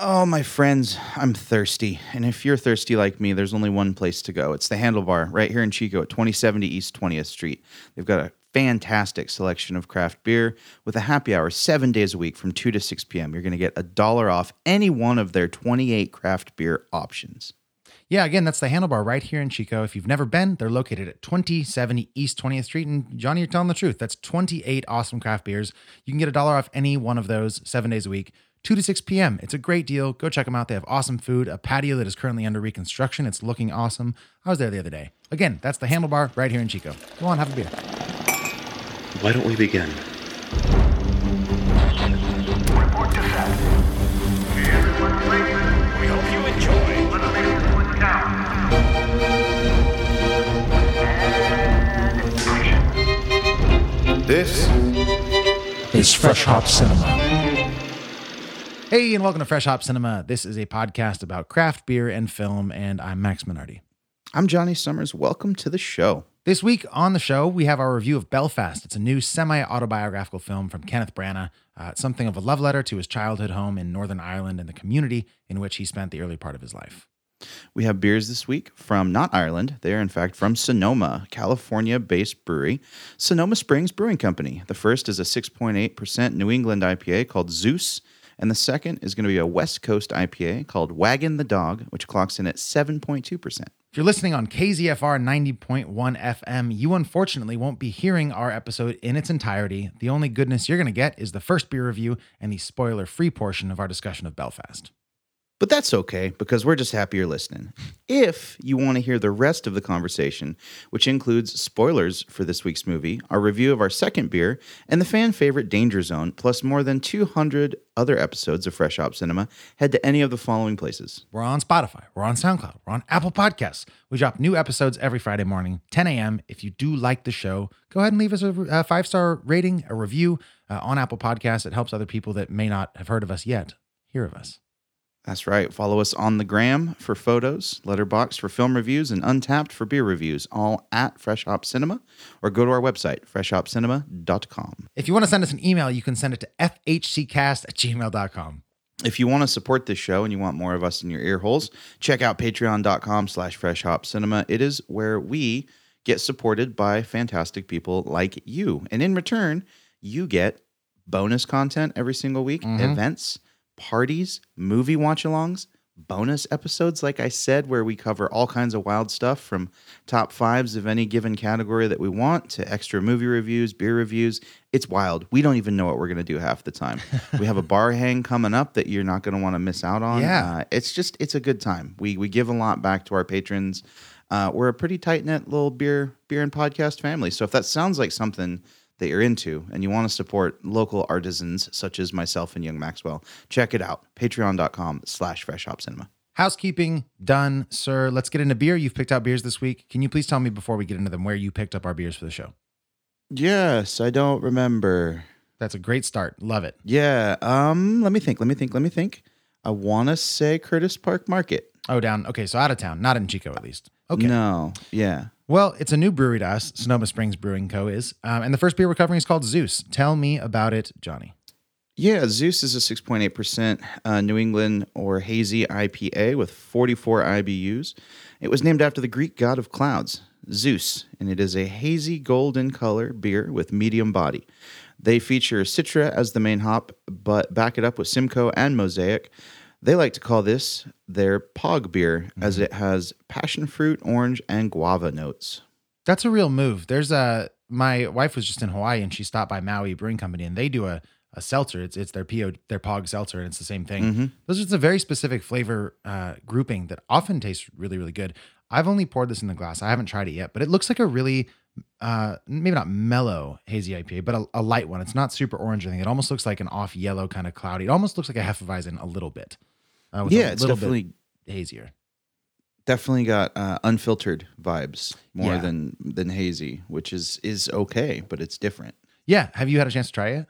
Oh, my friends, I'm thirsty. And if you're thirsty like me, there's only one place to go. It's the Handlebar right here in Chico at 2070 East 20th Street. They've got a fantastic selection of craft beer with a happy hour seven days a week from 2 to 6 p.m. You're going to get a dollar off any one of their 28 craft beer options. Yeah, again, that's the Handlebar right here in Chico. If you've never been, they're located at 2070 East 20th Street. And Johnny, you're telling the truth. That's 28 awesome craft beers. You can get a dollar off any one of those seven days a week. 2 to 6 p.m. It's a great deal. Go check them out. They have awesome food, a patio that is currently under reconstruction. It's looking awesome. I was there the other day. Again, that's the Handlebar right here in Chico. Go on, have a beer. Why don't we begin? Report to set. Everyone ready? We hope you enjoy. Let's make this one count. This is Fresh Hop Cinema. Hey, and welcome to Fresh Hop Cinema. This is a podcast about craft beer and film, and I'm Max Minardi. I'm Johnny Summers. Welcome to the show. This week on the show, we have our review of Belfast. It's a new semi autobiographical film from Kenneth Branagh. Uh, it's something of a love letter to his childhood home in Northern Ireland and the community in which he spent the early part of his life. We have beers this week from not Ireland. They are, in fact, from Sonoma, California based brewery, Sonoma Springs Brewing Company. The first is a 6.8% New England IPA called Zeus, and the second is going to be a West Coast IPA called Wagon the Dog, which clocks in at 7.2%. If you're listening on KZFR 90.1 FM, you unfortunately won't be hearing our episode in its entirety. The only goodness you're going to get is the first beer review and the spoiler free portion of our discussion of Belfast. But that's okay because we're just happy you're listening. If you want to hear the rest of the conversation, which includes spoilers for this week's movie, our review of our second beer, and the fan favorite Danger Zone, plus more than 200 other episodes of Fresh Hop Cinema, head to any of the following places. We're on Spotify, we're on SoundCloud, we're on Apple Podcasts. We drop new episodes every Friday morning, 10 a.m. If you do like the show, go ahead and leave us a, a five star rating, a review uh, on Apple Podcasts. It helps other people that may not have heard of us yet hear of us. That's right. Follow us on the gram for photos, Letterboxd for film reviews, and Untappd for beer reviews, all at Fresh Hop Cinema, or go to our website, freshhopcinema.com. If you want to send us an email, you can send it to fhccast at gmail.com. If you want to support this show and you want more of us in your ear holes, check out patreon.com slash freshhopcinema. It is where we get supported by fantastic people like you. And in return, you get bonus content every single week, Mhm. events, parties, movie watch alongs, bonus episodes, like I said, where we cover all kinds of wild stuff from top fives of any given category that we want to extra movie reviews, beer reviews. It's wild. We don't even know what we're going to do half the time. we have a bar hang coming up that you're not going to want to miss out on. Yeah. Uh, it's just, it's a good time. We, we give a lot back to our patrons. Uh, we're a pretty tight knit little beer, beer and podcast family. So if that sounds like something that you're into and you want to support local artisans such as myself and Young Maxwell, check it out. Patreon.com slash fresh hop cinema. Housekeeping done, sir. Let's get into beer. You've picked out beers this week. Can you please tell me before we get into them where you picked up our beers for the show? Yes, I don't remember. That's a great start. Love it. Yeah. Um, let me think. Let me think. Let me think. I want to say Curtis Park Market. Oh, down. Okay, so out of town, not in Chico at least. Okay. No. Yeah. Well, it's a new brewery to us. Sonoma Springs Brewing Co. is. Um, and the first beer we're covering is called Zeus. Tell me about it, Johnny. Yeah, Zeus is a 6.8% uh, New England or hazy IPA with 44 IBUs. It was named after the Greek god of clouds, Zeus, and it is a hazy golden color beer with medium body. They feature Citra as the main hop, but back it up with Simcoe and Mosaic. They like to call this their Pog beer, as it has passion fruit, orange, and guava notes. That's a real move. There's a my wife was just in Hawaii and she stopped by Maui Brewing Company and they do a, a seltzer. It's it's their PO their Pog seltzer and it's the same thing. Mhm. Those are just a very specific flavor uh, grouping that often tastes really really good. I've only poured this in the glass. I haven't tried it yet, but it looks like a really uh, maybe not mellow hazy IPA, but a, a light one. It's not super orange. I think it almost looks like an off yellow kind of cloudy. It almost looks like a Hefeweizen a little bit. Uh, Yeah, it's definitely hazier. definitely got uh, unfiltered vibes more Yeah. than than hazy, which is is okay, but it's different. Yeah. Have you had a chance to try it?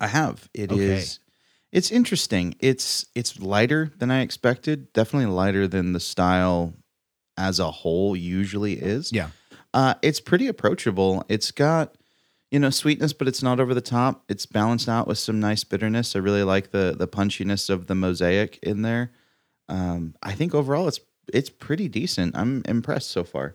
I have. It is. Okay. It's interesting. It's it's lighter than I expected. Definitely lighter than the style as a whole usually is. Yeah. Uh, it's pretty approachable. It's got, you know, sweetness, but it's not over the top. It's balanced out with some nice bitterness. I really like the the punchiness of the mosaic in there. Um, I think overall it's it's pretty decent. I'm impressed so far.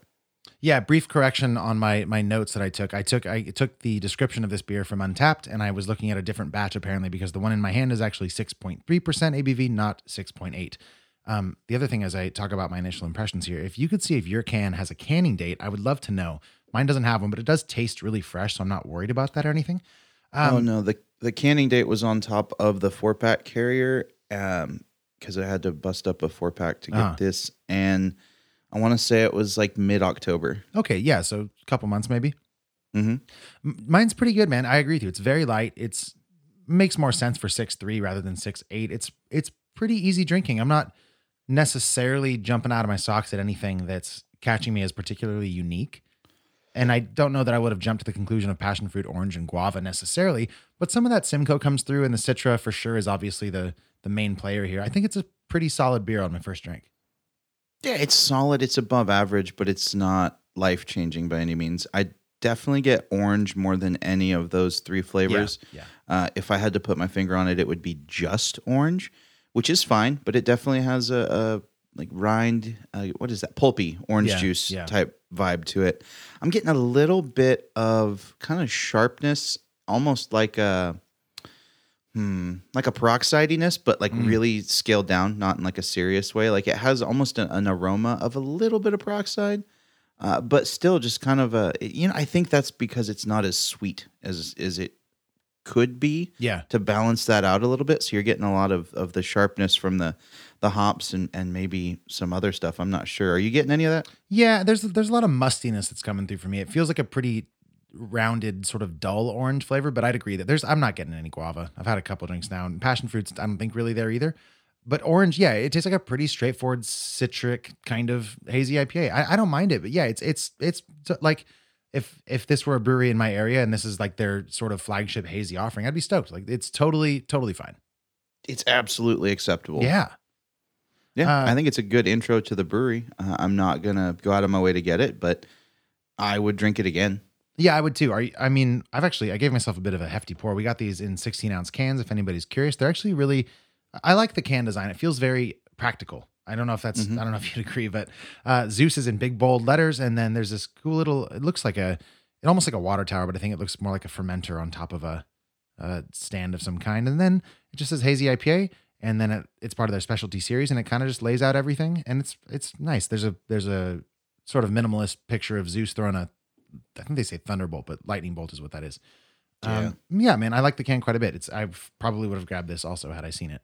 Yeah, brief correction on my my notes that I took. I took I took the description of this beer from Untappd, and I was looking at a different batch apparently because the one in my hand is actually six point three percent ABV, not six point eight. Um, the other thing, as I talk about my initial impressions here, if you could see if your can has a canning date, I would love to know. Mine doesn't have one, but it does taste really fresh, so I'm not worried about that or anything. oh no, the the canning date was on top of the four pack carrier um because I had to bust up a four pack to get Ah. this, and I want to say it was like mid October. Okay, yeah, so a couple months maybe. Mhm. M- Mine's pretty good, man. I agree with you. It's very light. It's makes more sense for six three rather than six eight. It's it's pretty easy drinking. I'm not necessarily jumping out of my socks at anything that's catching me as particularly unique. And I don't know that I would have jumped to the conclusion of passion fruit, orange, and guava necessarily, but some of that Simcoe comes through, and the Citra for sure is obviously the the main player here. I think it's a pretty solid beer on my first drink. Yeah, it's solid. It's above average, but it's not life changing by any means. I definitely get orange more than any of those three flavors. yeah. Uh, if I had to put my finger on it, it would be just orange, which is fine, but it definitely has a, a like rind. Uh, what is that? Pulpy orange Yeah, juice yeah. type vibe to it. I'm getting a little bit of kind of sharpness, almost like a. Hmm, like a peroxidiness, but like Mm. really scaled down, not in like a serious way. Like it has almost an, an aroma of a little bit of peroxide, uh, but still just kind of a. You know, I think that's because it's not as sweet as as it could be Yeah. to balance that out a little bit. So you're getting a lot of, of the sharpness from the the hops and, and maybe some other stuff. I'm not sure. Are you getting any of that? Yeah, there's there's a lot of mustiness that's coming through for me. It feels like a pretty rounded, sort of dull orange flavor, but I'd agree that there's I'm not getting any guava. I've had a couple drinks now, and passion fruits I don't think really there either. But orange, yeah, it tastes like a pretty straightforward citric kind of hazy IPA. I, I don't mind it, but yeah, it's it's it's like if if this were a brewery in my area and this is like their sort of flagship hazy offering, I'd be stoked. Like it's totally totally fine. It's absolutely acceptable. Yeah. Yeah. Uh, I think it's a good intro to the brewery. Uh, I'm not going to go out of my way to get it, but I would drink it again. Yeah, I would too. Are you, I mean, I've actually I gave myself a bit of a hefty pour. We got these in 16 ounce cans. If anybody's curious, they're actually really. I like the can design. It feels very practical. I don't know if that's. I don't know if you'd agree, but uh, Zeus is in big bold letters, and then there's this cool little. It looks like a. It almost like a water tower, but I think it looks more like a fermenter on top of a, a stand of some kind. And then it just says hazy IPA, and then it, it's part of their specialty series, and it kind of just lays out everything, and it's it's nice. There's a there's a sort of minimalist picture of Zeus throwing a I think they say thunderbolt, but lightning bolt is what that is. Um, yeah, man, I like the can quite a bit. It's I probably would have grabbed this also had I seen it.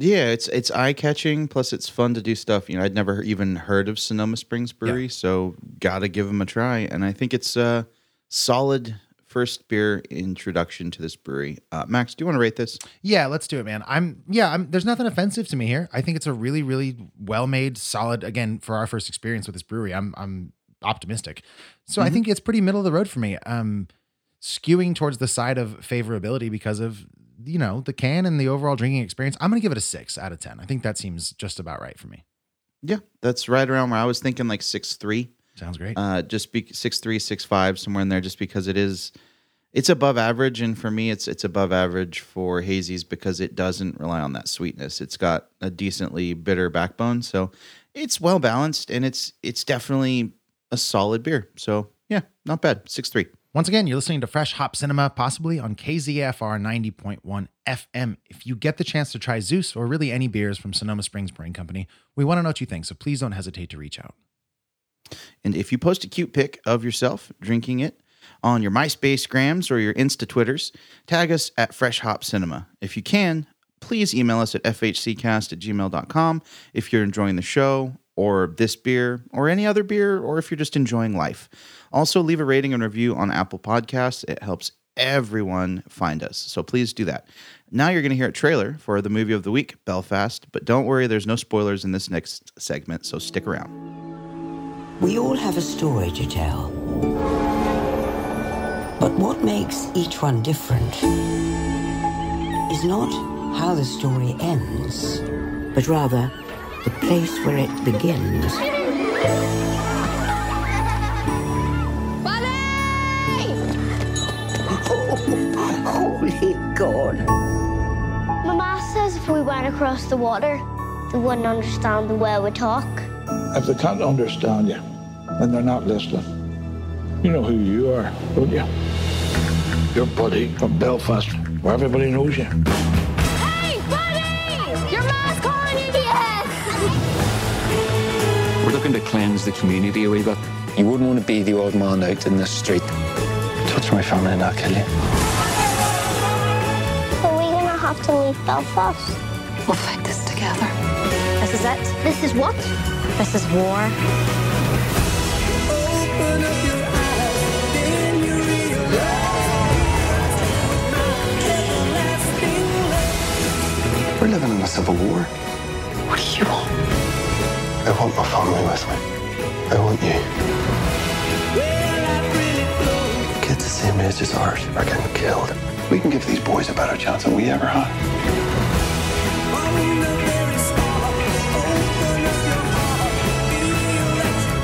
Yeah, it's it's eye catching. Plus, it's fun to do stuff. You know, I'd never even heard of Sonoma Springs Brewery, so gotta give them a try. And I think it's a solid first beer introduction to this brewery. Uh, Max, do you want to rate this? Yeah, let's do it, man. I'm yeah. I'm, there's nothing offensive to me here. I think it's a really, really well made, solid. Again, for our first experience with this brewery, I'm I'm optimistic. So I think it's pretty middle of the road for me. Um, skewing towards the side of favorability because of you know the can and the overall drinking experience. I'm gonna give it a six out of ten. I think that seems just about right for me. Yeah, that's right around where I was thinking, like six three. Sounds great. uh, just be six three, six five, somewhere in there, just because it is, it's above average, and for me, it's it's above average for hazies because it doesn't rely on that sweetness. It's got a decently bitter backbone, so it's well balanced, and it's it's definitely a solid beer. So yeah, not bad. Six three. Once again, you're listening to Fresh Hop Cinema, possibly on KZFR 90.1 FM. If you get the chance to try Zeus or really any beers from Sonoma Springs Brewing Company, we want to know what you think, so please don't hesitate to reach out. And if you post a cute pic of yourself drinking it on your MySpace grams or your Insta Twitters, tag us at Fresh Hop Cinema. If you can, please email us at fhccast at gmail.com if you're enjoying the show or this beer or any other beer or if you're just enjoying life. Also, leave a rating and review on Apple Podcasts. It helps everyone find us. So please do that. Now you're going to hear a trailer for the movie of the week, Belfast. But don't worry, there's no spoilers in this next segment, so stick around. We all have a story to tell. But what makes each one different is not how the story ends, but rather the place where it begins. Holy God. Mama says if we went across the water, they wouldn't understand the way we talk. If they can't understand you, then they're not listening. You know who you are, don't you? Your buddy from Belfast, where everybody knows you. Hey, buddy! Your mom's calling you yes! We're looking to cleanse the community a wee bit. You wouldn't want to be the odd man out in the street. Touch my family and I'll kill you. Are we gonna have to leave Belfast? We'll fight this together. This is it. This is what? This is war. We're living in a civil war. What do you want? I want my family with me. I want you. Kids the same age as ours are getting killed. We can give these boys a better chance than we ever had.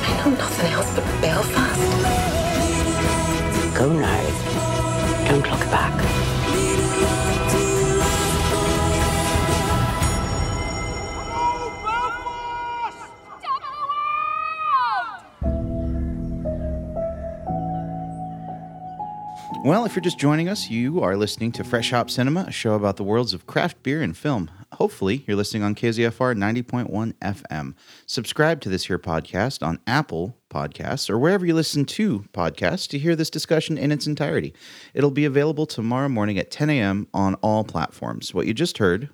I know nothing else but Belfast. Go now. Don't look back. Well, if you're just joining us, you are listening to Fresh Hop Cinema, a show about the worlds of craft beer and film. Hopefully, you're listening on KZFR 90.1 FM. Subscribe to this here podcast on Apple Podcasts or wherever you listen to podcasts to hear this discussion in its entirety. It'll be available tomorrow morning at 10 a.m. on all platforms. What you just heard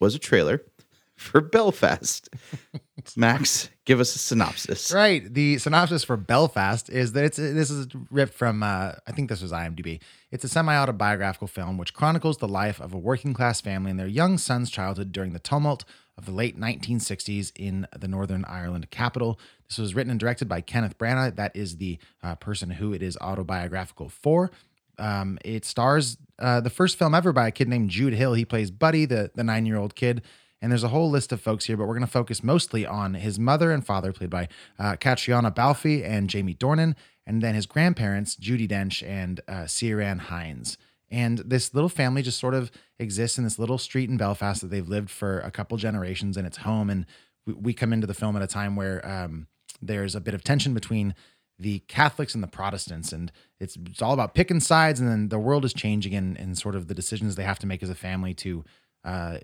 was a trailer for Belfast. Max, give us a synopsis. Right. The synopsis for Belfast is that it's this is ripped from uh, I think this was IMDb. It's a semi-autobiographical film which chronicles the life of a working-class family and their young son's childhood during the tumult of the late 1960s in the Northern Ireland capital. This was written and directed by Kenneth Branagh. That is the uh, person who it is autobiographical for. Um, it stars uh, the first film ever by a kid named Jude Hill. He plays Buddy, the the nine year old kid. And there's a whole list of folks here, but we're going to focus mostly on his mother and father, played by uh, Caitriona Balfe and Jamie Dornan, and then his grandparents, Judi Dench and uh, Ciarán Hinds. And this little family just sort of exists in this little street in Belfast that they've lived for a couple generations, and it's home. And we, we come into the film at a time where um, there's a bit of tension between the Catholics and the Protestants, and it's, it's all about picking sides. And then the world is changing, and, and sort of the decisions they have to make as a family to uh,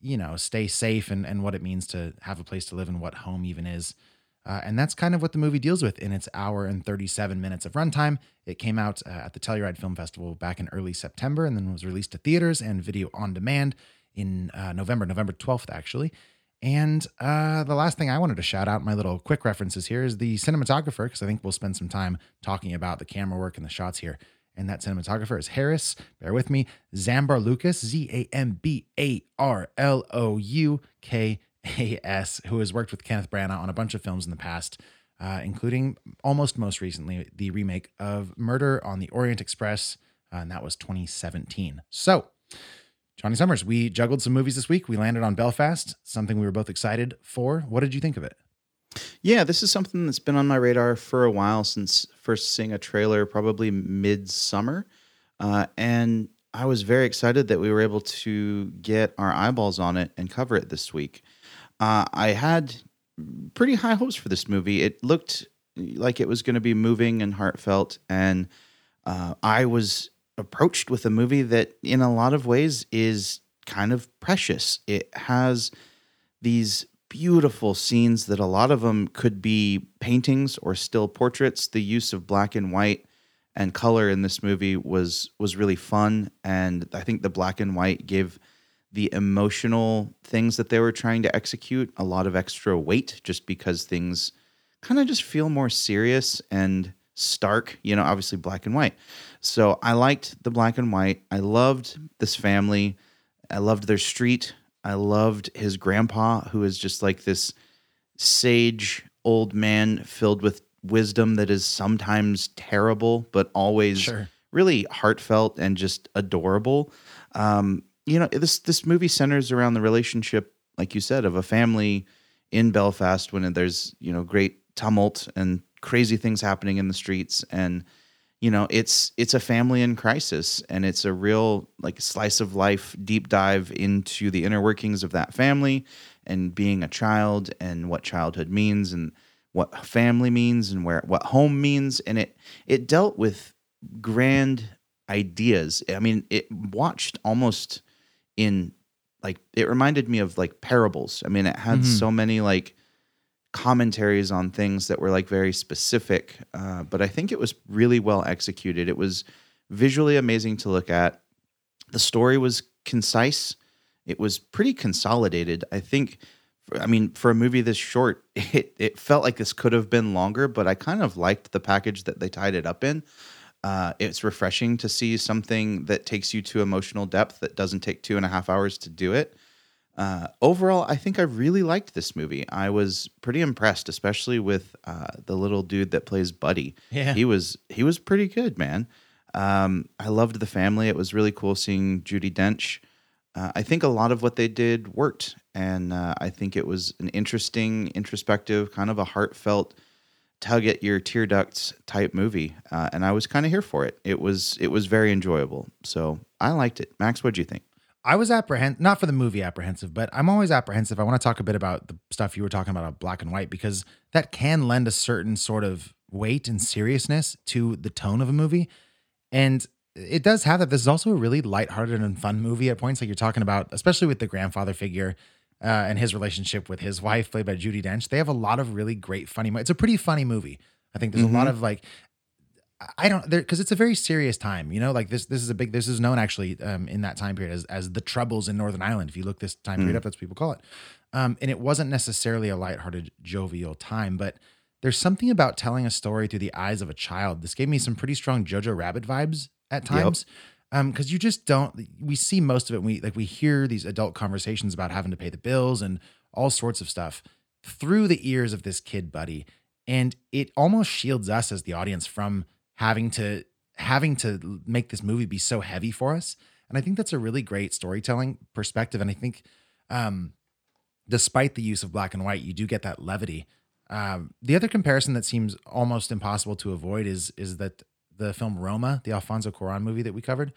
you know, stay safe and, and what it means to have a place to live and what home even is. Uh, and that's kind of what the movie deals with in its hour and 37 minutes of runtime. It came out uh, at the Telluride Film Festival back in early September and then was released to theaters and video on demand in uh, November, November 12th, actually. And uh, the last thing I wanted to shout out, my little quick references here, is the cinematographer, because I think we'll spend some time talking about the camera work and the shots here and that cinematographer is Haris. Bear with me, Zambarloukas, Z A M B A R L O U K A S, who has worked with Kenneth Branagh on a bunch of films in the past, uh, including almost most recently the remake of Murder on the Orient Express, uh, and that was 2017. So. Johnny Summers, we juggled some movies this week. We landed on Belfast, something we were both excited for. What did you think of it? Yeah, this is something that's been on my radar for a while since first seeing a trailer, probably midsummer. Uh, and I was very excited that we were able to get our eyeballs on it and cover it this week. Uh, I had pretty high hopes for this movie. It looked like it was going to be moving and heartfelt, and uh, I was approached with a movie that, in a lot of ways, is kind of precious. It has these beautiful scenes that a lot of them could be paintings or still portraits. The use of black and white and color in this movie was was really fun, and I think the black and white gave the emotional things that they were trying to execute a lot of extra weight, just because things kind of just feel more serious and stark. You know, obviously black and white. So I liked the black and white. I loved this family. I loved their street. I loved his grandpa, who is just like this sage old man filled with wisdom that is sometimes terrible, but always Sure. really heartfelt and just adorable. Um, you know, this this movie centers around the relationship, like you said, of a family in Belfast when there's you know great tumult and crazy things happening in the streets, and you know, it's it's a family in crisis and it's a real like slice of life deep dive into the inner workings of that family and being a child and what childhood means and what family means and where what home means and it it dealt with grand ideas. I mean, it watched almost in like it reminded me of like parables. I mean, it had Mhm. so many like commentaries on things that were like very specific, uh, but I think it was really well executed. It was visually amazing to look at. The story was concise. It was pretty consolidated. I think. I mean, for a movie this short, it it felt like this could have been longer, but I kind of liked the package that they tied it up in. Uh, it's refreshing to see something that takes you to emotional depth that doesn't take two and a half hours to do it. Uh, overall, I think I really liked this movie. I was pretty impressed, especially with uh, the little dude that plays Buddy. Yeah. he was he was pretty good, man. Um, I loved the family. It was really cool seeing Judi Dench. Uh, I think a lot of what they did worked, and uh, I think it was an interesting, introspective, kind of a heartfelt tug at your tear ducts type movie, uh, and I was kind of here for it. It was it was very enjoyable, so I liked it. Max, what do you think? I was apprehensive, not for the movie apprehensive, but I'm always apprehensive. I want to talk a bit about the stuff you were talking about, about black and white, because that can lend a certain sort of weight and seriousness to the tone of a movie. And it does have that. This is also a really lighthearted and fun movie at points, like you're talking about, especially with the grandfather figure uh, and his relationship with his wife, played by Judi Dench. They have a lot of really great, funny. mo- It's a pretty funny movie. I think there's a lot Mhm. of like I don't there because it's a very serious time, you know. Like this, this is a big. This is known actually um, in that time period as as the troubles in Northern Ireland. If you look this time period Mm. up, that's what people call it. Um, and it wasn't necessarily a lighthearted, jovial time, but there's something about telling a story through the eyes of a child. This gave me some pretty strong Jojo Rabbit vibes at Yep. times. Um, because you just don't. We see most of it. We like we hear these adult conversations about having to pay the bills and all sorts of stuff through the ears of this kid buddy and it almost shields us as the audience from having to having to make this movie be so heavy for us. And i think that's a really great storytelling perspective. And i think um despite the use of black and white you do get that levity. Um the other comparison that seems almost impossible to avoid is is that the film roma the alfonso cuaron movie that we covered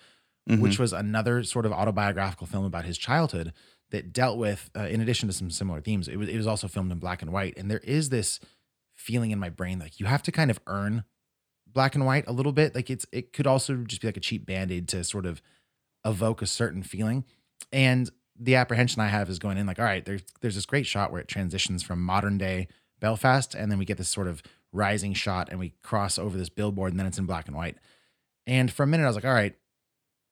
which was another sort of autobiographical film about his childhood that dealt with, uh, in addition to some similar themes, it was, it was also filmed in black and white. And there is this feeling in my brain like you have to kind of earn black and white a little bit. Like it's it could also just be like a cheap band-aid to sort of evoke a certain feeling. And the apprehension I have is going in like, all right, there's there's this great shot where it transitions from modern day Belfast, and then we get this sort of rising shot and we cross over this billboard, and then it's in black and white. And for a minute, I was like, all right,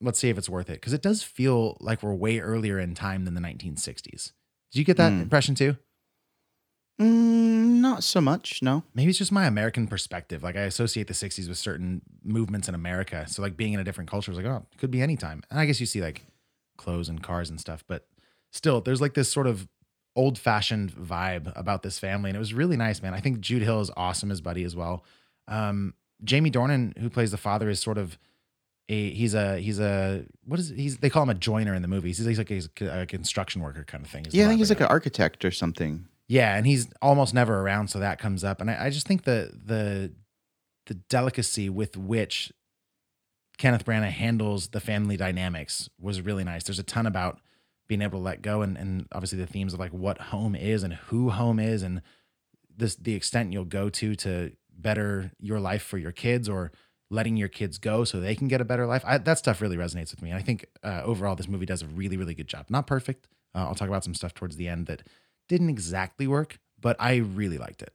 let's see if it's worth it. Because it does feel like we're way earlier in time than the 1960s. Did you get that Mm. impression too? Mm, not so much. No. Maybe it's just my American perspective. Like I associate the 60s with certain movements in America. So like being in a different culture was like, oh, it could be any time. And I guess you see like clothes and cars and stuff, but still there's like this sort of old fashioned vibe about this family. And it was really nice, man. I think Jude Hill is awesome as Buddy as well. Um, Jamie Dornan, who plays the father, is sort of a he's a he's a what is it? he's they call him a joiner in the movies. He's, like a, a construction worker kind of thing. Yeah, I think he's like an architect or something. Yeah, and he's almost never around, so that comes up. And I, I just think the the the delicacy with which Kenneth Branagh handles the family dynamics was really nice. There's a ton about being able to let go and, and obviously the themes of like what home is and who home is and this the extent you'll go to to better your life for your kids or letting your kids go so they can get a better life. I, that stuff really resonates with me. And I think uh, overall this movie does a really really good job. Not perfect. Uh, I'll talk about some stuff towards the end that didn't exactly work, but I really liked it.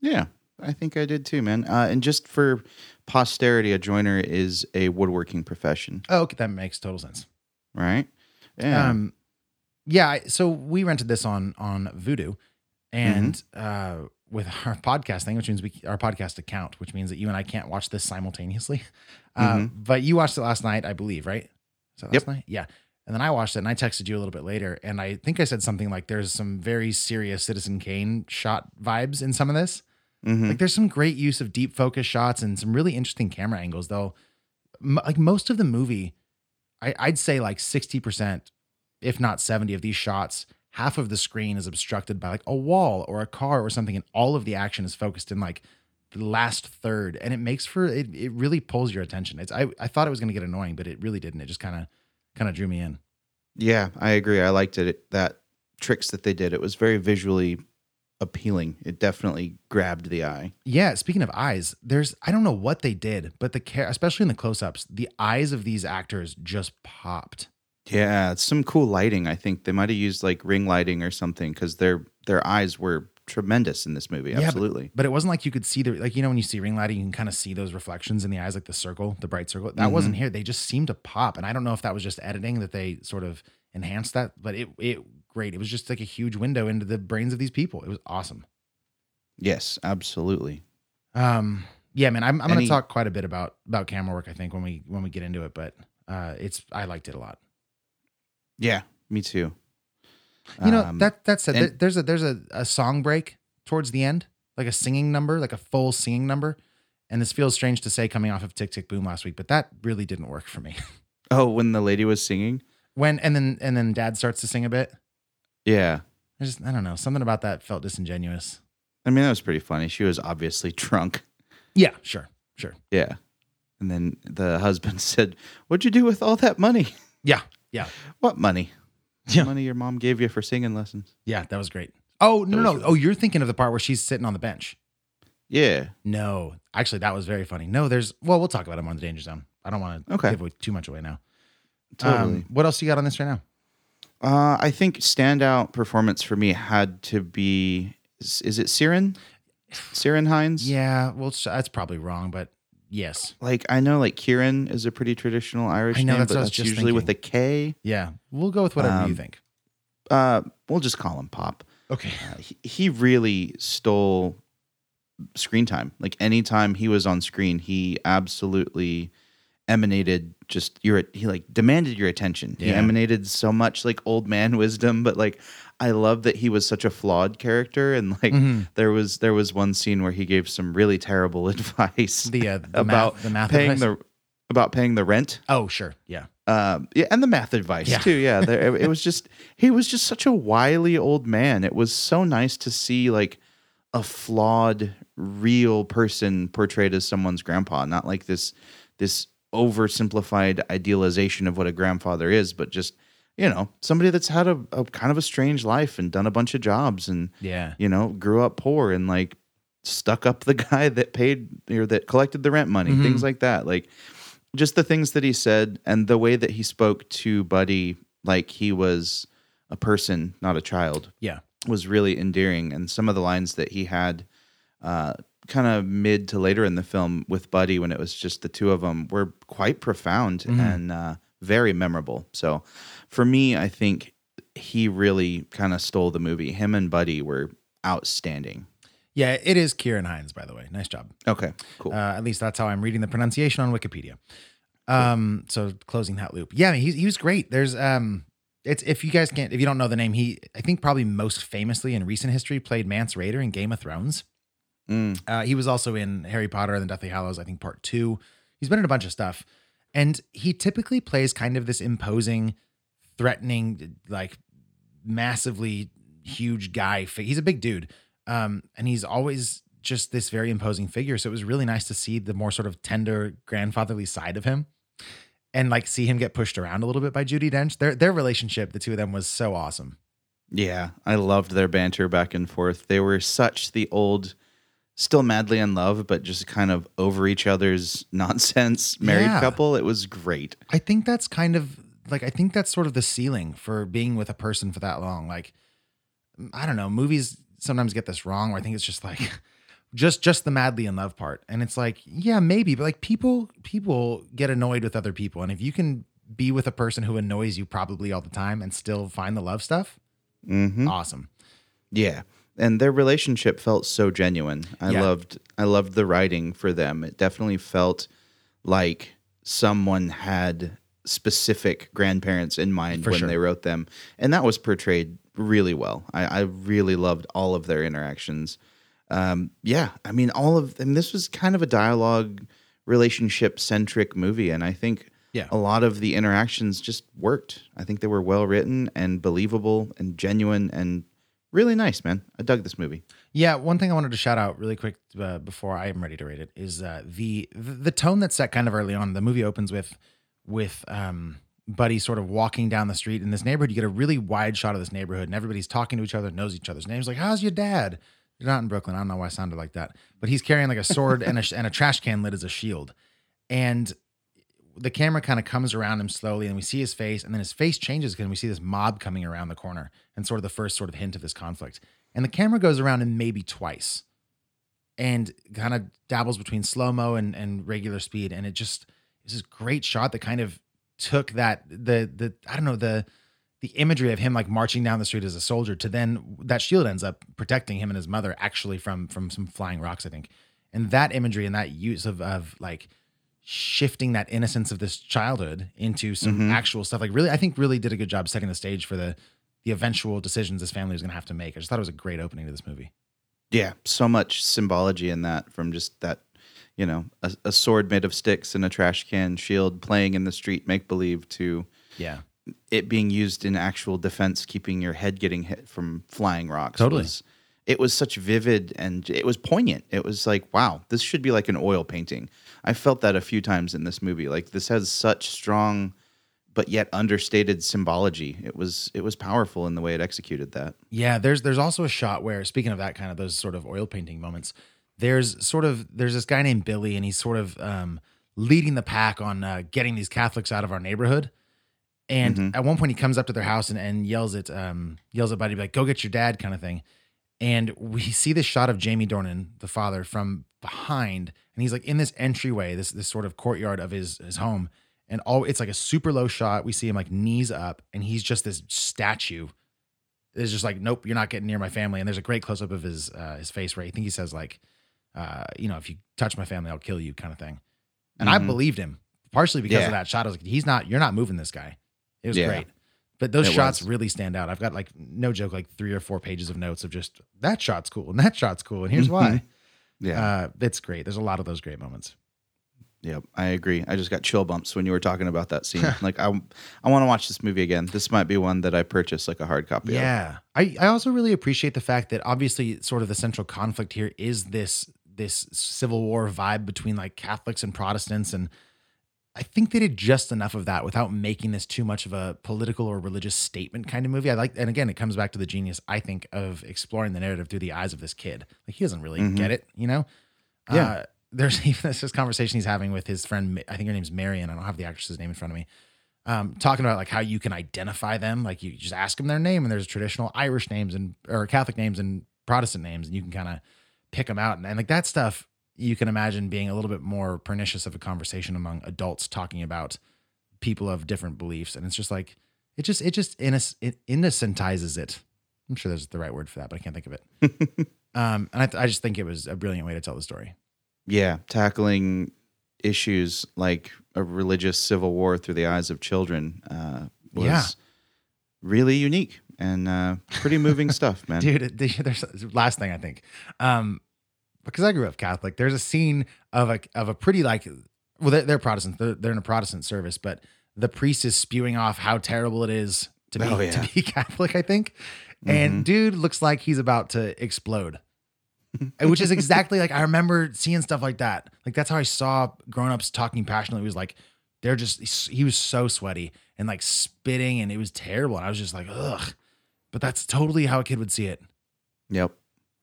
Yeah, I think I did too, man. Uh, and just for posterity, a joiner is a woodworking profession, Oh, okay, that makes total sense. right? Yeah. Um, yeah. So we rented this on on Vudu, and uh, with our podcast thing, which means we our podcast account, which means that you and I can't watch this simultaneously. Uh, Mhm. But you watched it last night, I believe, right? Is that last Yep. night? Yeah. And then I watched it, and I texted you a little bit later, and I think I said something like, "There's some very serious Citizen Kane shot vibes in some of this." Mhm. Like there's some great use of deep focus shots and some really interesting camera angles, though. M- like most of the movie, I, I'd say like 60%, if not 70 of these shots, half of the screen is obstructed by like a wall or a car or something, and all of the action is focused in like the last third, and it makes for it. It really pulls your attention. It's I I thought it was going to get annoying, but it really didn't. It just kind of kind of drew me in. Yeah, I agree. I liked it. That tricks that they did. It was very visually appealing. It definitely grabbed the eye. Yeah, speaking of eyes, there's I don't know what they did, but the care, especially in the close-ups, the eyes of these actors just popped. Yeah, some cool lighting. I think they might have used like ring lighting or something because their their eyes were tremendous in this movie. Yeah, but- Absolutely. but, it wasn't like you could see the like you know when you see ring lighting, you can kind of see those reflections in the eyes, like the circle, the bright circle. That Mhm. wasn't here. They just seemed to pop, and I don't know if that was just editing that they sort of enhanced that, but it it great. It was just like a huge window into the brains of these people. It was awesome. Yes, absolutely. Um, yeah, man, I'm, I'm gonna talk quite a bit about about camera work. I think when we when we get into it, but uh, it's I liked it a lot. Yeah, me too. You know Um, that that said, and- there's a there's a, a song break towards the end, like a singing number, like a full singing number. And this feels strange to say coming off of Tick Tick Boom last week, but that really didn't work for me. Oh, when the lady was singing? when and then and then Dad starts to sing a bit. Yeah. I just I don't know something about that felt disingenuous. I mean, that was pretty funny. She was obviously drunk. Yeah, sure, sure. Yeah. And then the husband said, What'd you do with all that money? Yeah, yeah, What money? Yeah. Money your mom gave you for singing lessons. yeah. That was great. Oh no no no! Oh, you're thinking of the part where she's sitting on the bench. Yeah. No, actually, that was very funny. No, there's well, we'll talk about him on the danger zone. I don't want to Okay. give away too much away now. Totally. Um, what else you got on this right now? Uh, I think standout performance for me had to be is, is it Siren? Siren Hines? Yeah, well, that's probably wrong, but yes, Like I know like Kieran is a pretty traditional Irish I know, name, that's but what I was that's just usually with a K. yeah, we'll go with whatever you Um, think. Uh, we'll just call him Pop. Okay, Uh, he, he really stole screen time. Like anytime he was on screen, he absolutely emanated just your he like demanded your attention. He Yeah. emanated so much like old man wisdom, but like I love that he was such a flawed character and like Mhm. there was there was one scene where he gave some really terrible advice The, uh, the about math- the math paying advice? the about paying the rent. Oh, sure, yeah, Um, yeah, and the math advice Yeah. too. Yeah, there, it was just he was just such a wily old man. It was so nice to see like a flawed, real person portrayed as someone's grandpa, not like this this oversimplified idealization of what a grandfather is, but just you know somebody that's had a, a kind of a strange life and done a bunch of jobs and yeah, you know grew up poor and like stuck up the guy that paid or that collected the rent money, Mhm. things like that. Like just the things that he said and the way that he spoke to Buddy like he was a person, not a child, yeah, was really endearing. And some of the lines that he had, uh, kind of mid to later in the film with Buddy, when it was just the two of them, were quite profound Mhm. and uh, very memorable. So for me, I think he really kind of stole the movie. Him and Buddy were outstanding. yeah. It is Ciarán Hinds, by the way. Nice job. Okay, cool. Uh, at least that's how I'm reading the pronunciation on Wikipedia. Um, so closing that loop. Yeah, he, he was great. There's um, it's if you guys can't if you don't know the name, he I think probably most famously in recent history played Mance Rayder in Game of Thrones. Mm. Uh, he was also in Harry Potter and the Deathly Hallows, I think part two. He's been in a bunch of stuff, and he typically plays kind of this imposing, threatening, like massively huge guy. He's a big dude, um, and he's always just this very imposing figure. So it was really nice to see the more sort of tender grandfatherly side of him, and like see him get pushed around a little bit by Judi Dench. Their their relationship, the two of them, was so awesome. Yeah, I loved their banter back and forth. They were such the old, still madly in love, but just kind of over each other's nonsense married Yeah. couple. It was great. I think that's kind of like I think that's sort of the ceiling for being with a person for that long. Like I don't know, movies sometimes get this wrong where I think it's just like just just the madly in love part. And it's like, yeah, maybe, but like people people get annoyed with other people and if you can be with a person who annoys you probably all the time and still find the love stuff, hmm awesome. Yeah, and their relationship felt so genuine. I Yeah. loved. I loved the writing for them. It definitely felt like someone had specific grandparents in mind For when sure. they wrote them, and that was portrayed really well. I, I really loved all of their interactions. Um, yeah, I mean, all of and this was kind of a dialogue, relationship centric movie, and I think Yeah. a lot of the interactions just worked. I think they were well written and believable and genuine and really nice, man. I dug this movie. Yeah, one thing I wanted to shout out really quick uh, before I am ready to rate it is uh, the the tone that's set kind of early on. The movie opens with with um, Buddy sort of walking down the street in this neighborhood. You get a really wide shot of this neighborhood, and everybody's talking to each other, knows each other's names. Like, "How's your dad?" You're not in Brooklyn. I don't know why I sounded like that, but he's carrying like a sword and a and a trash can lid as a shield, and the camera kind of comes around him slowly, and we see his face, and then his face changes because we see this mob coming around the corner, and sort of the first sort of hint of this conflict. And the camera goes around him maybe twice, and kind of dabbles between slow mo and and regular speed, and it just is this great shot that kind of took that the the I don't know the the imagery of him like marching down the street as a soldier to then that shield ends up protecting him and his mother actually from from some flying rocks, I think. And that imagery and that use of of like shifting that innocence of this childhood into some Mhm. actual stuff like really i think really did a good job setting the stage for the the eventual decisions this family was going to have to make i just thought it was a great opening to this movie Yeah, so much symbology in that from just that, you know, a, a sword made of sticks and a trash can shield playing in the street make believe to yeah it being used in actual defense, keeping your head getting hit from flying rocks. Totally. was- it was such vivid and it was poignant. It was like, wow, this should be like an oil painting. I felt that a few times in this movie. Like this has such strong but yet understated symbology. It was it was powerful in the way it executed that. Yeah, there's there's also a shot where speaking of that kind of those sort of oil painting moments, there's sort of there's this guy named Billy and he's sort of um, leading the pack on uh, getting these Catholics out of our neighborhood. And Mhm. at one point he comes up to their house and, and yells at um, yells at Buddy like go get your dad kind of thing. And we see this shot of Jamie Dornan, the father, from behind, and he's like in this entryway, this this sort of courtyard of his his home, and all it's like a super low shot. We see him like knees up, and he's just this statue it's just like, nope, you're not getting near my family. And there's a great close up of his uh, his face where I think he says like, uh, you know, if you touch my family, I'll kill you, kind of thing. And I Mhm. believed him partially because Yeah. of that shot. I was like, he's not, you're not moving this guy. It was Yeah. great. But those It shots was. really stand out. I've got like no joke, like three or four pages of notes of just that shot's cool and that shot's cool and here's why. Yeah. Uh, it's great. There's a lot of those great moments. Yep, I agree. I just got chill bumps when you were talking about that scene. like I, I want to watch this movie again. This might be one that I purchase like a hard copy. of. Yeah. I, I also really appreciate the fact that obviously sort of the central conflict here is this this civil war vibe between like Catholics and Protestants and I think they did just enough of that without making this too much of a political or religious statement kind of movie. I like and again it comes back to the genius I think of exploring the narrative through the eyes of this kid. Like he doesn't really Mhm. get it, you know? Yeah. Uh, there's even this, this conversation he's having with his friend I think her name's Marion. I don't have the actress's name in front of me um, talking about like how you can identify them. Like you just ask them their name, and there's traditional Irish names and or Catholic names and Protestant names, and you can kind of pick them out. And, and like that stuff, you can imagine being a little bit more pernicious of a conversation among adults talking about people of different beliefs. And it's just like it just it just innoc- it innocentizes it. I'm sure there's the right word for that, but I can't think of it. um, and I, th- I just think it was a brilliant way to tell the story. yeah, tackling issues like a religious civil war through the eyes of children uh, was Yeah. really unique and uh, pretty moving stuff, man. dude there's last thing i think um because i grew up catholic there's a scene of a of a pretty like well they're, they're protestants they're, they're in a protestant service but the priest is spewing off how terrible it is to be, Oh, yeah. to be catholic i think. And mm-hmm. dude looks like he's about to explode which is exactly like i remember seeing stuff like that. Like that's how i saw grown-ups talking passionately. It was like they're just he was so sweaty and like spitting and it was terrible. And i was just like ugh. But that's totally how a kid would see it. Yep.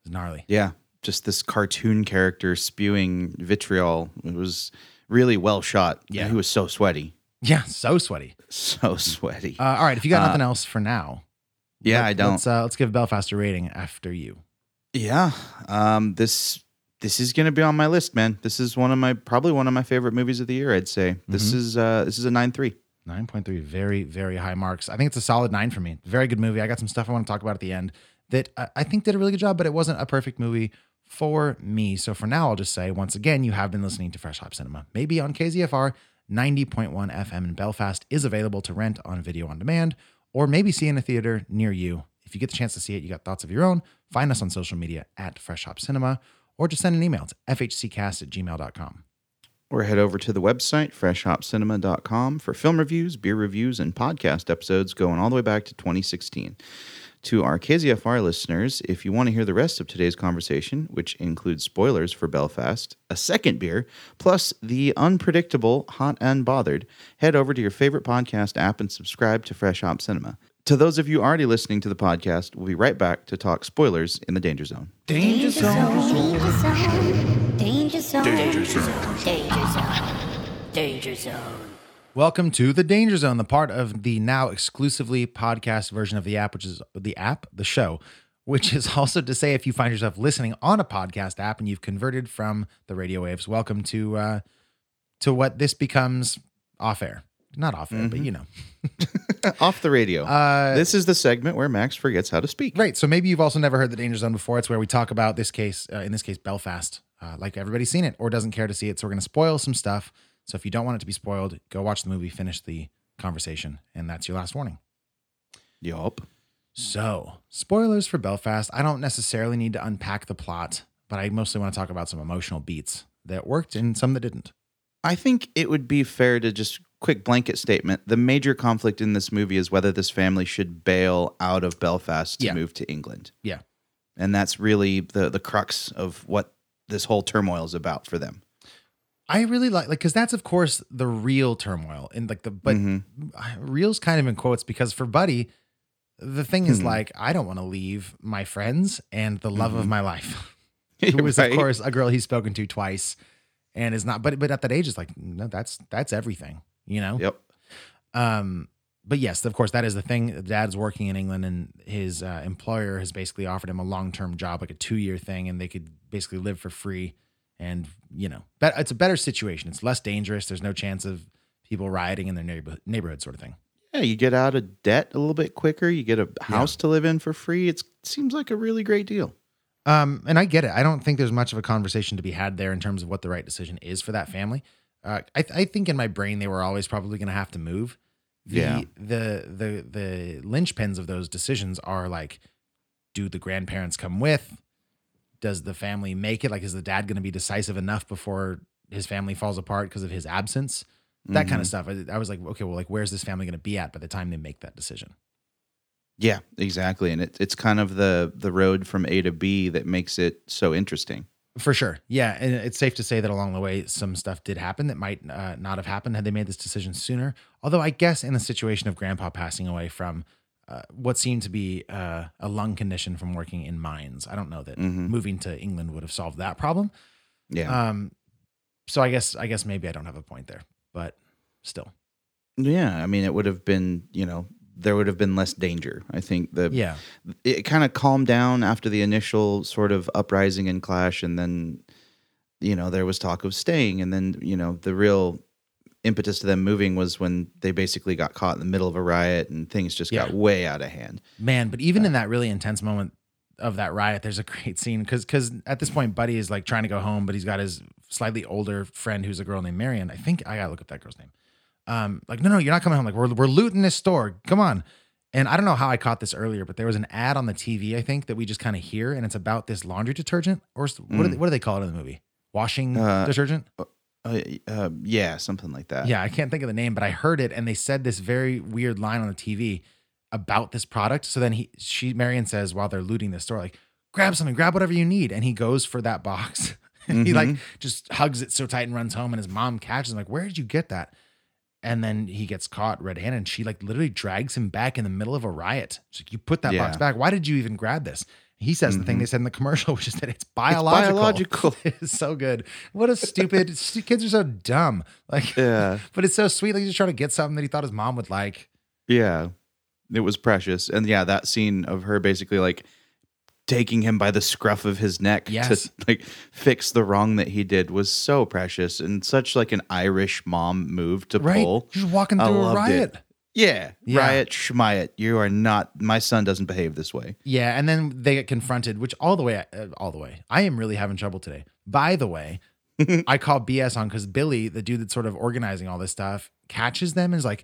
it's gnarly. Yeah, just this cartoon character spewing vitriol. It was really well shot. Yeah. he was so sweaty, Yeah, so sweaty. so sweaty. Uh, all right, if you got Uh, nothing else for now, yeah, let- I don't. Let's uh, let's give Belfast a rating after you. Yeah. Um this this is gonna be on my list, man. This is one of my probably one of my favorite movies of the year, I'd say. This Mm-hmm. is uh this is a nine three. Nine point three, very very high marks. I think it's a solid nine for me. Very good movie. I got some stuff I want to talk about at the end that I, I think did a really good job, but it wasn't a perfect movie for me. So for now, I'll just say once again, you have been listening to Fresh Hop Cinema, maybe on KZFR. 90.1 FM in Belfast is available to rent on video on demand or maybe see in a theater near you. If you get the chance to see it, you got thoughts of your own, find us on social media at Fresh Hop Cinema or just send an email to fhccast at gmail.com. Or head over to the website, freshhopcinema.com, for film reviews, beer reviews, and podcast episodes going all the way back to 2016. To our KZFR listeners, if you want to hear the rest of today's conversation, which includes spoilers for Belfast, a second beer, plus the unpredictable Hot and Bothered, head over to your favorite podcast app and subscribe to Fresh Hop Cinema. To those of you already listening to the podcast, we'll be right back to talk spoilers in the Danger Zone. Danger zone. Danger zone. Danger zone. Danger zone. Danger zone. Danger zone. Welcome to the Danger Zone, the part of the now exclusively podcast version of the app, which is the app, the show, which is also to say if you find yourself listening on a podcast app and you've converted from the radio waves, welcome to uh to what this becomes off air. Not off air, but you know. Off the radio. Uh, this is the segment where Max forgets how to speak. Right. So maybe you've also never heard the Danger Zone before. It's where we talk about this case, uh, in this case, Belfast, uh, like everybody's seen it or doesn't care to see it. So we're going to spoil some stuff. So if you don't want it to be spoiled, go watch the movie, finish the conversation, and that's your last warning. Yup. So, spoilers for Belfast. I don't necessarily need to unpack the plot, but I mostly want to talk about some emotional beats that worked and some that didn't. I think it would be fair to just quick blanket statement. The major conflict in this movie is whether this family should bail out of Belfast to Yeah. move to England. Yeah. And that's really the the crux of what this whole turmoil is about for them. I really like like because that's of course the real turmoil and like the but real's kind of in quotes because for Buddy, the thing is Mhm. like I don't want to leave my friends and the love of Mhm. my life, who is Right? of course a girl he's spoken to twice, and is not. But but at that age, it's like no, that's that's everything, you know. Yep. Um, but yes, of course, that is the thing. Dad's working in England, and his uh, employer has basically offered him a long term job, like a two year thing, and they could basically live for free. And you know, but it's a better situation. It's less dangerous. There's no chance of people rioting in their neighborhood, neighborhood sort of thing. Yeah, you get out of debt a little bit quicker. You get a house to live in for free. It seems like a really great deal. Um, and I get it. I don't think there's much of a conversation to be had there in terms of what the right decision is for that family. Uh, I, I think in my brain they were always probably going to have to move. The, Yeah. The the the linchpins of those decisions are like, do the grandparents come with? Does the family make it? Like, is the dad going to be decisive enough before his family falls apart because of his absence? That kind Mhm. of stuff. I, I was like, okay, well, like, where's this family going to be at by the time they make that decision? Yeah, exactly. And it, it's kind of the the road from A to B that makes it so interesting. For sure. Yeah. And it's safe to say that along the way, some stuff did happen that might uh, not have happened had they made this decision sooner. Although, I guess in the situation of grandpa passing away from uh, what seemed to be uh, a lung condition from working in mines, I don't know that Mhm. moving to England would have solved that problem. Yeah. Um, so I guess, I guess maybe I don't have a point there, but still. Yeah, I mean, it would have been, you know, there would have been less danger. I think the Yeah. it kind of calmed down after the initial sort of uprising and clash, and then, you know, there was talk of staying, and then you know the real impetus to them moving was when they basically got caught in the middle of a riot and things just got way out of hand. Man, but even in that really intense moment of that riot, there's a great scene because because at this point, Buddy is like trying to go home, but he's got his slightly older friend who's a girl named Marion. I think I gotta look up that girl's name. Um, like, no, no, you're not coming home. Like, we're we're looting this store. Come on. And I don't know how I caught this earlier, but there was an ad on the TV, I think, that we just kind of hear, and it's about this laundry detergent, or what, do Mm. they, what do they call it in the movie? Washing Uh, detergent? Uh, uh, yeah, something like that. Yeah, I can't think of the name, but I heard it, and they said this very weird line on the TV about this product. So then he, she, Marion says while they're looting the store, like, grab something, grab whatever you need, and he goes for that box. and he like Mhm. just hugs it so tight and runs home, and his mom catches him, like, where did you get that? And then he gets caught red-handed, and she like literally drags him back in the middle of a riot. She's like, "You put that box back. Why did you even grab this?" He says the thing Mhm. they said in the commercial, which is that it's biological. biological. it's so good. What a stupid kids are so dumb. Like, Yeah. but it's so sweet. Like he's just trying to get something that he thought his mom would like. Yeah. It was precious. And yeah, that scene of her basically like taking him by the scruff of his neck Yes. to like fix the wrong that he did was so precious and such like an Irish mom move to Right? pull. Just walking I through a loved riot. It. Yeah. Yeah. Riot, schmiet. You are not, my son doesn't behave this way. Yeah, and then they get confronted, which all the way, uh, all the way. I am really having trouble today. By the way, I call BS on because Billy, the dude that's sort of organizing all this stuff, catches them and is like,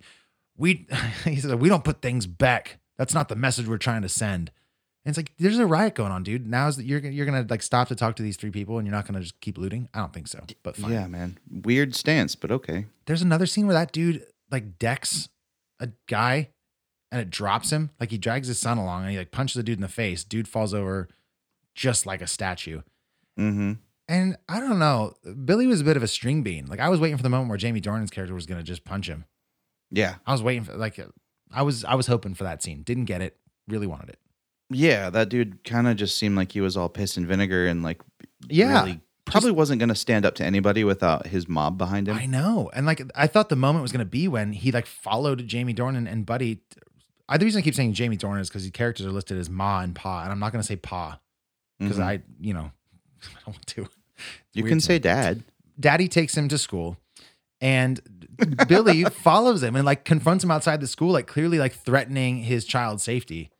"We," he says, "We don't put things back. That's not the message we're trying to send." And it's like, there's a riot going on, dude. Now is that you're you're gonna like stop to talk to these three people and you're not gonna just keep looting? I don't think so. But fine. Yeah, man. Weird stance, but okay. There's another scene where that dude like decks a guy and it drops him. Like he drags his son along and he like punches the dude in the face. Dude falls over just like a statue. Mm-hmm. And I don't know. Billy was a bit of a string bean. Like I was waiting for the moment where Jamie Dornan's character was gonna just punch him. Yeah. I was waiting for like I was I was hoping for that scene. Didn't get it. Really wanted it. Yeah, that dude kind of just seemed like he was all piss and vinegar and like Yeah, really probably wasn't going to stand up to anybody without his mob behind him. I know. And like I thought the moment was gonna be when he like followed Jamie Dornan and Buddy. I the reason I keep saying Jamie Dornan is because these characters are listed as Ma and Pa, and I'm not gonna say Pa because Mhm. I, you know, I don't want to. you can say dad. Daddy takes him to school, and Billy follows him and like confronts him outside the school, like clearly like threatening his child's safety.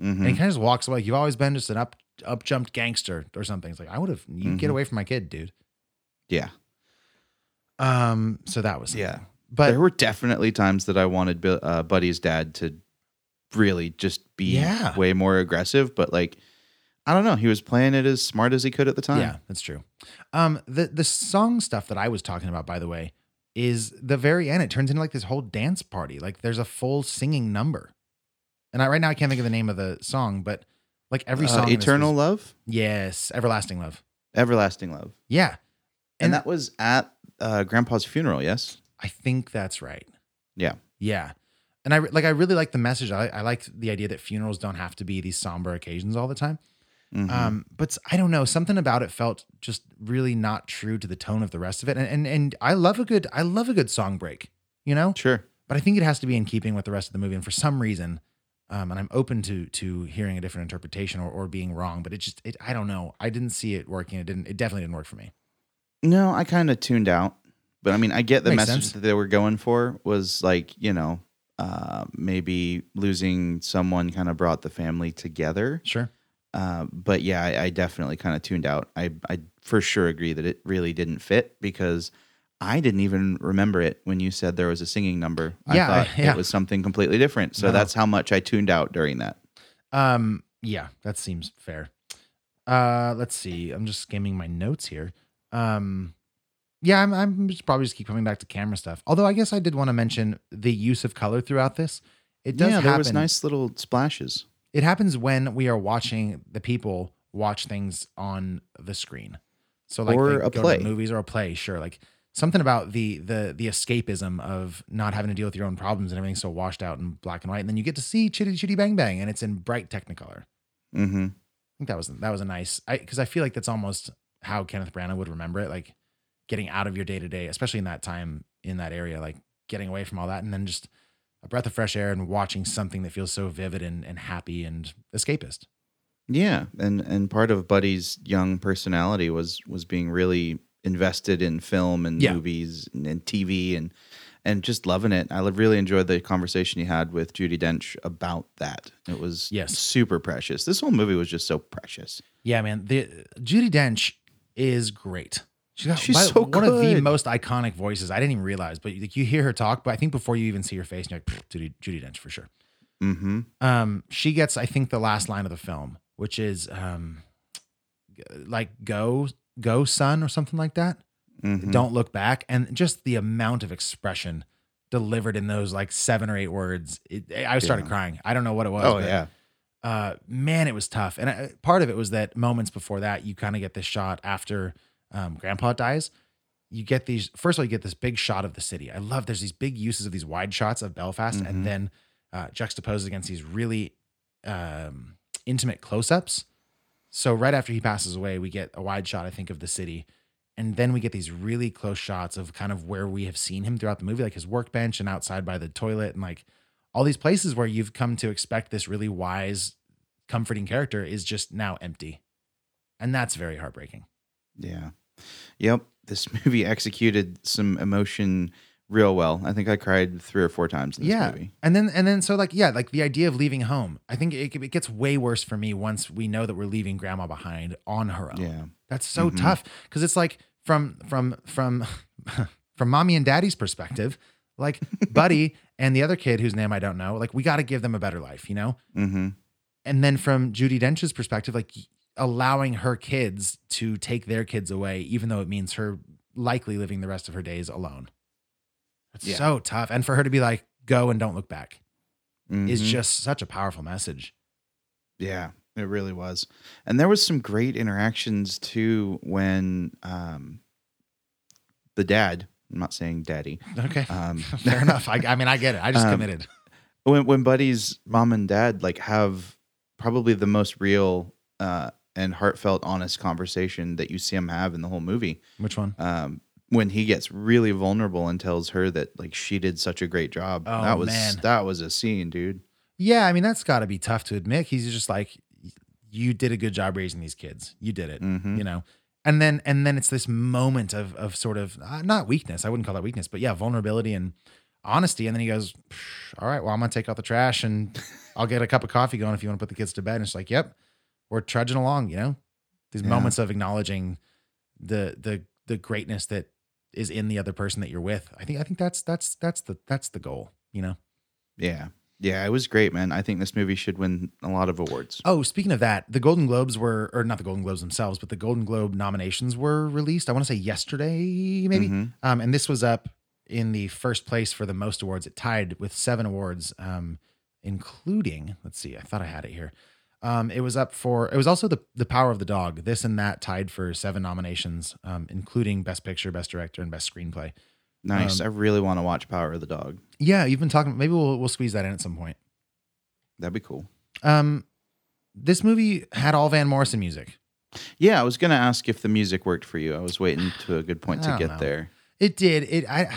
Mhm. And he kind of just walks away. You've always been just an up up jumped gangster or something. It's like I would have. You get Mhm. away from my kid, dude. Yeah. Um. So that was Yeah. But there were definitely times that I wanted Bill, uh, Buddy's dad to really just be Yeah. way more aggressive, but like I don't know, he was playing it as smart as he could at the time. Yeah, that's true. Um, the the song stuff that I was talking about, by the way, is the very end. It turns into like this whole dance party. Like there's a full singing number, and I right now I can't think of the name of the song, but like every Uh, song, in this Eternal was- Love, yes, everlasting love, Everlasting Love, yeah, and, that was at uh, Grandpa's funeral. Yes. I think that's right. Yeah. Yeah. And I re- like I really like the message. I, I like the idea that funerals don't have to be these somber occasions all the time. Mhm. Um, but I don't know, something about it felt just really not true to the tone of the rest of it. And and and I love a good I love a good song break, you know? Sure. But I think it has to be in keeping with the rest of the movie. And for some reason, um, and I'm open to to hearing a different interpretation or, or being wrong, but it just it I don't know. I didn't see it working. It didn't it definitely didn't work for me. No, I kind of tuned out. But I mean, I get the Makes message sense. that they were going for was like, you know, uh, maybe losing someone kind of brought the family together. Sure. Uh, but yeah, I, I definitely kind of tuned out. I, I for sure agree that it really didn't fit because I didn't even remember it when you said there was a singing number. Yeah, I thought yeah. it was something completely different. So No. that's how much I tuned out during that. Um, yeah, that seems fair. Uh, let's see. I'm just skimming my notes here. Um, yeah, I'm, I'm just probably just keep coming back to camera stuff. Although I guess I did want to mention the use of color throughout this. It does yeah, happen. there was nice little splashes. It happens when we are watching the people watch things on the screen. So like Or a go to the play. movies or a play, sure. Like something about the the the escapism of not having to deal with your own problems and everything's so washed out in black and white, and then you get to see Chitty Chitty Bang Bang, and it's in bright Technicolor. Mm-hmm. I think that was that was a nice because I, feel like that's almost how Kenneth Branagh would remember it, like getting out of your day to day, especially in that time in that area, like getting away from all that, and then just a breath of fresh air and watching something that feels so vivid and, and happy and escapist. Yeah, and and part of Buddy's young personality was was being really invested in film and Yeah. movies and, and TV and and just loving it. I really enjoyed the conversation you had with Judi Dench about that. It was Yes. super precious. This whole movie was just so precious. Yeah, man. The Judi Dench is great. She's got She's by- so one of the most iconic voices. I didn't even realize, but like you hear her talk, but I think before you even see her face, you're like "Pfft, Judi, Judi Dench for sure. Mm-hmm. Um, she gets, I think, the last line of the film, which is um, like "Go, go, son" or something like that. Mhm. Don't look back, and just the amount of expression delivered in those like seven or eight words. It, I started Yeah. crying. I don't know what it was. Oh but, yeah. uh, man, it was tough. And uh, part of it was that moments before that, you kind of get this shot after um, Grandpa dies. You get these. First of all, you get this big shot of the city. I love. There's these big uses of these wide shots of Belfast, Mhm. and then uh, juxtaposed against these really um, intimate close-ups. So right after he passes away, we get a wide shot, I think, of the city. And then we get these really close shots of kind of where we have seen him throughout the movie, like his workbench and outside by the toilet, and like all these places where you've come to expect this really wise, comforting character is just now empty. And that's very heartbreaking. Yeah. Yep. This movie executed some emotion real well. I think I cried three or four times in this yeah. movie. And then, and then, so like, yeah, like the idea of leaving home, I think it, it gets way worse for me once we know that we're leaving grandma behind on her own. Yeah. That's so Mhm. tough because it's like from from from from mommy and daddy's perspective, like Buddy and the other kid whose name I don't know, like we got to give them a better life, you know. Mm-hmm. And then from Judi Dench's perspective, like allowing her kids to take their kids away, even though it means her likely living the rest of her days alone. It's Yeah. so tough, and for her to be like, "Go and don't look back." is Mhm. just such a powerful message. Yeah, it really was. And there was some great interactions too when um the dad, I'm not saying daddy. Okay. Um Fair enough. I, I mean, I get it. I just Um, committed. when when Buddy's mom and dad like have probably the most real uh and heartfelt honest conversation that you see him have in the whole movie. Which one? Um when he gets really vulnerable and tells her that like she did such a great job. Oh, that was man. that was a scene, dude. Yeah, I mean that's got to be tough to admit. He's just like, you did a good job raising these kids. You did it. Mhm. You know, and then and then it's this moment of of sort of uh, not weakness. I wouldn't call that weakness, but yeah, vulnerability and honesty. And then he goes, "All right, well, I'm gonna take out the trash and I'll get a cup of coffee going if you want to put the kids to bed." And it's like, yep, we're trudging along. You know, these Yeah. moments of acknowledging the the the greatness that is in the other person that you're with. I think I think that's that's that's the that's the goal. You know. Yeah. Yeah, it was great, man. I think this movie should win a lot of awards. Oh, speaking of that, the Golden Globes were, or not the Golden Globes themselves, but the Golden Globe nominations were released. I want to say yesterday, maybe. Mhm. Um, and this was up in the first place for the most awards. It tied with seven awards, um, including, let's see, I thought I had it here. Um, it was up for, it was also the the Power of the Dog. This and that tied for seven nominations, um, including Best Picture, Best Director, and Best Screenplay. Nice. Um, I really want to watch Power of the Dog. Yeah, you've been talking. Maybe we'll we'll squeeze that in at some point. That'd be cool. Um, this movie had all Van Morrison music. Yeah, I was gonna ask if the music worked for you. I was waiting to a good point to get know. there. It did. It I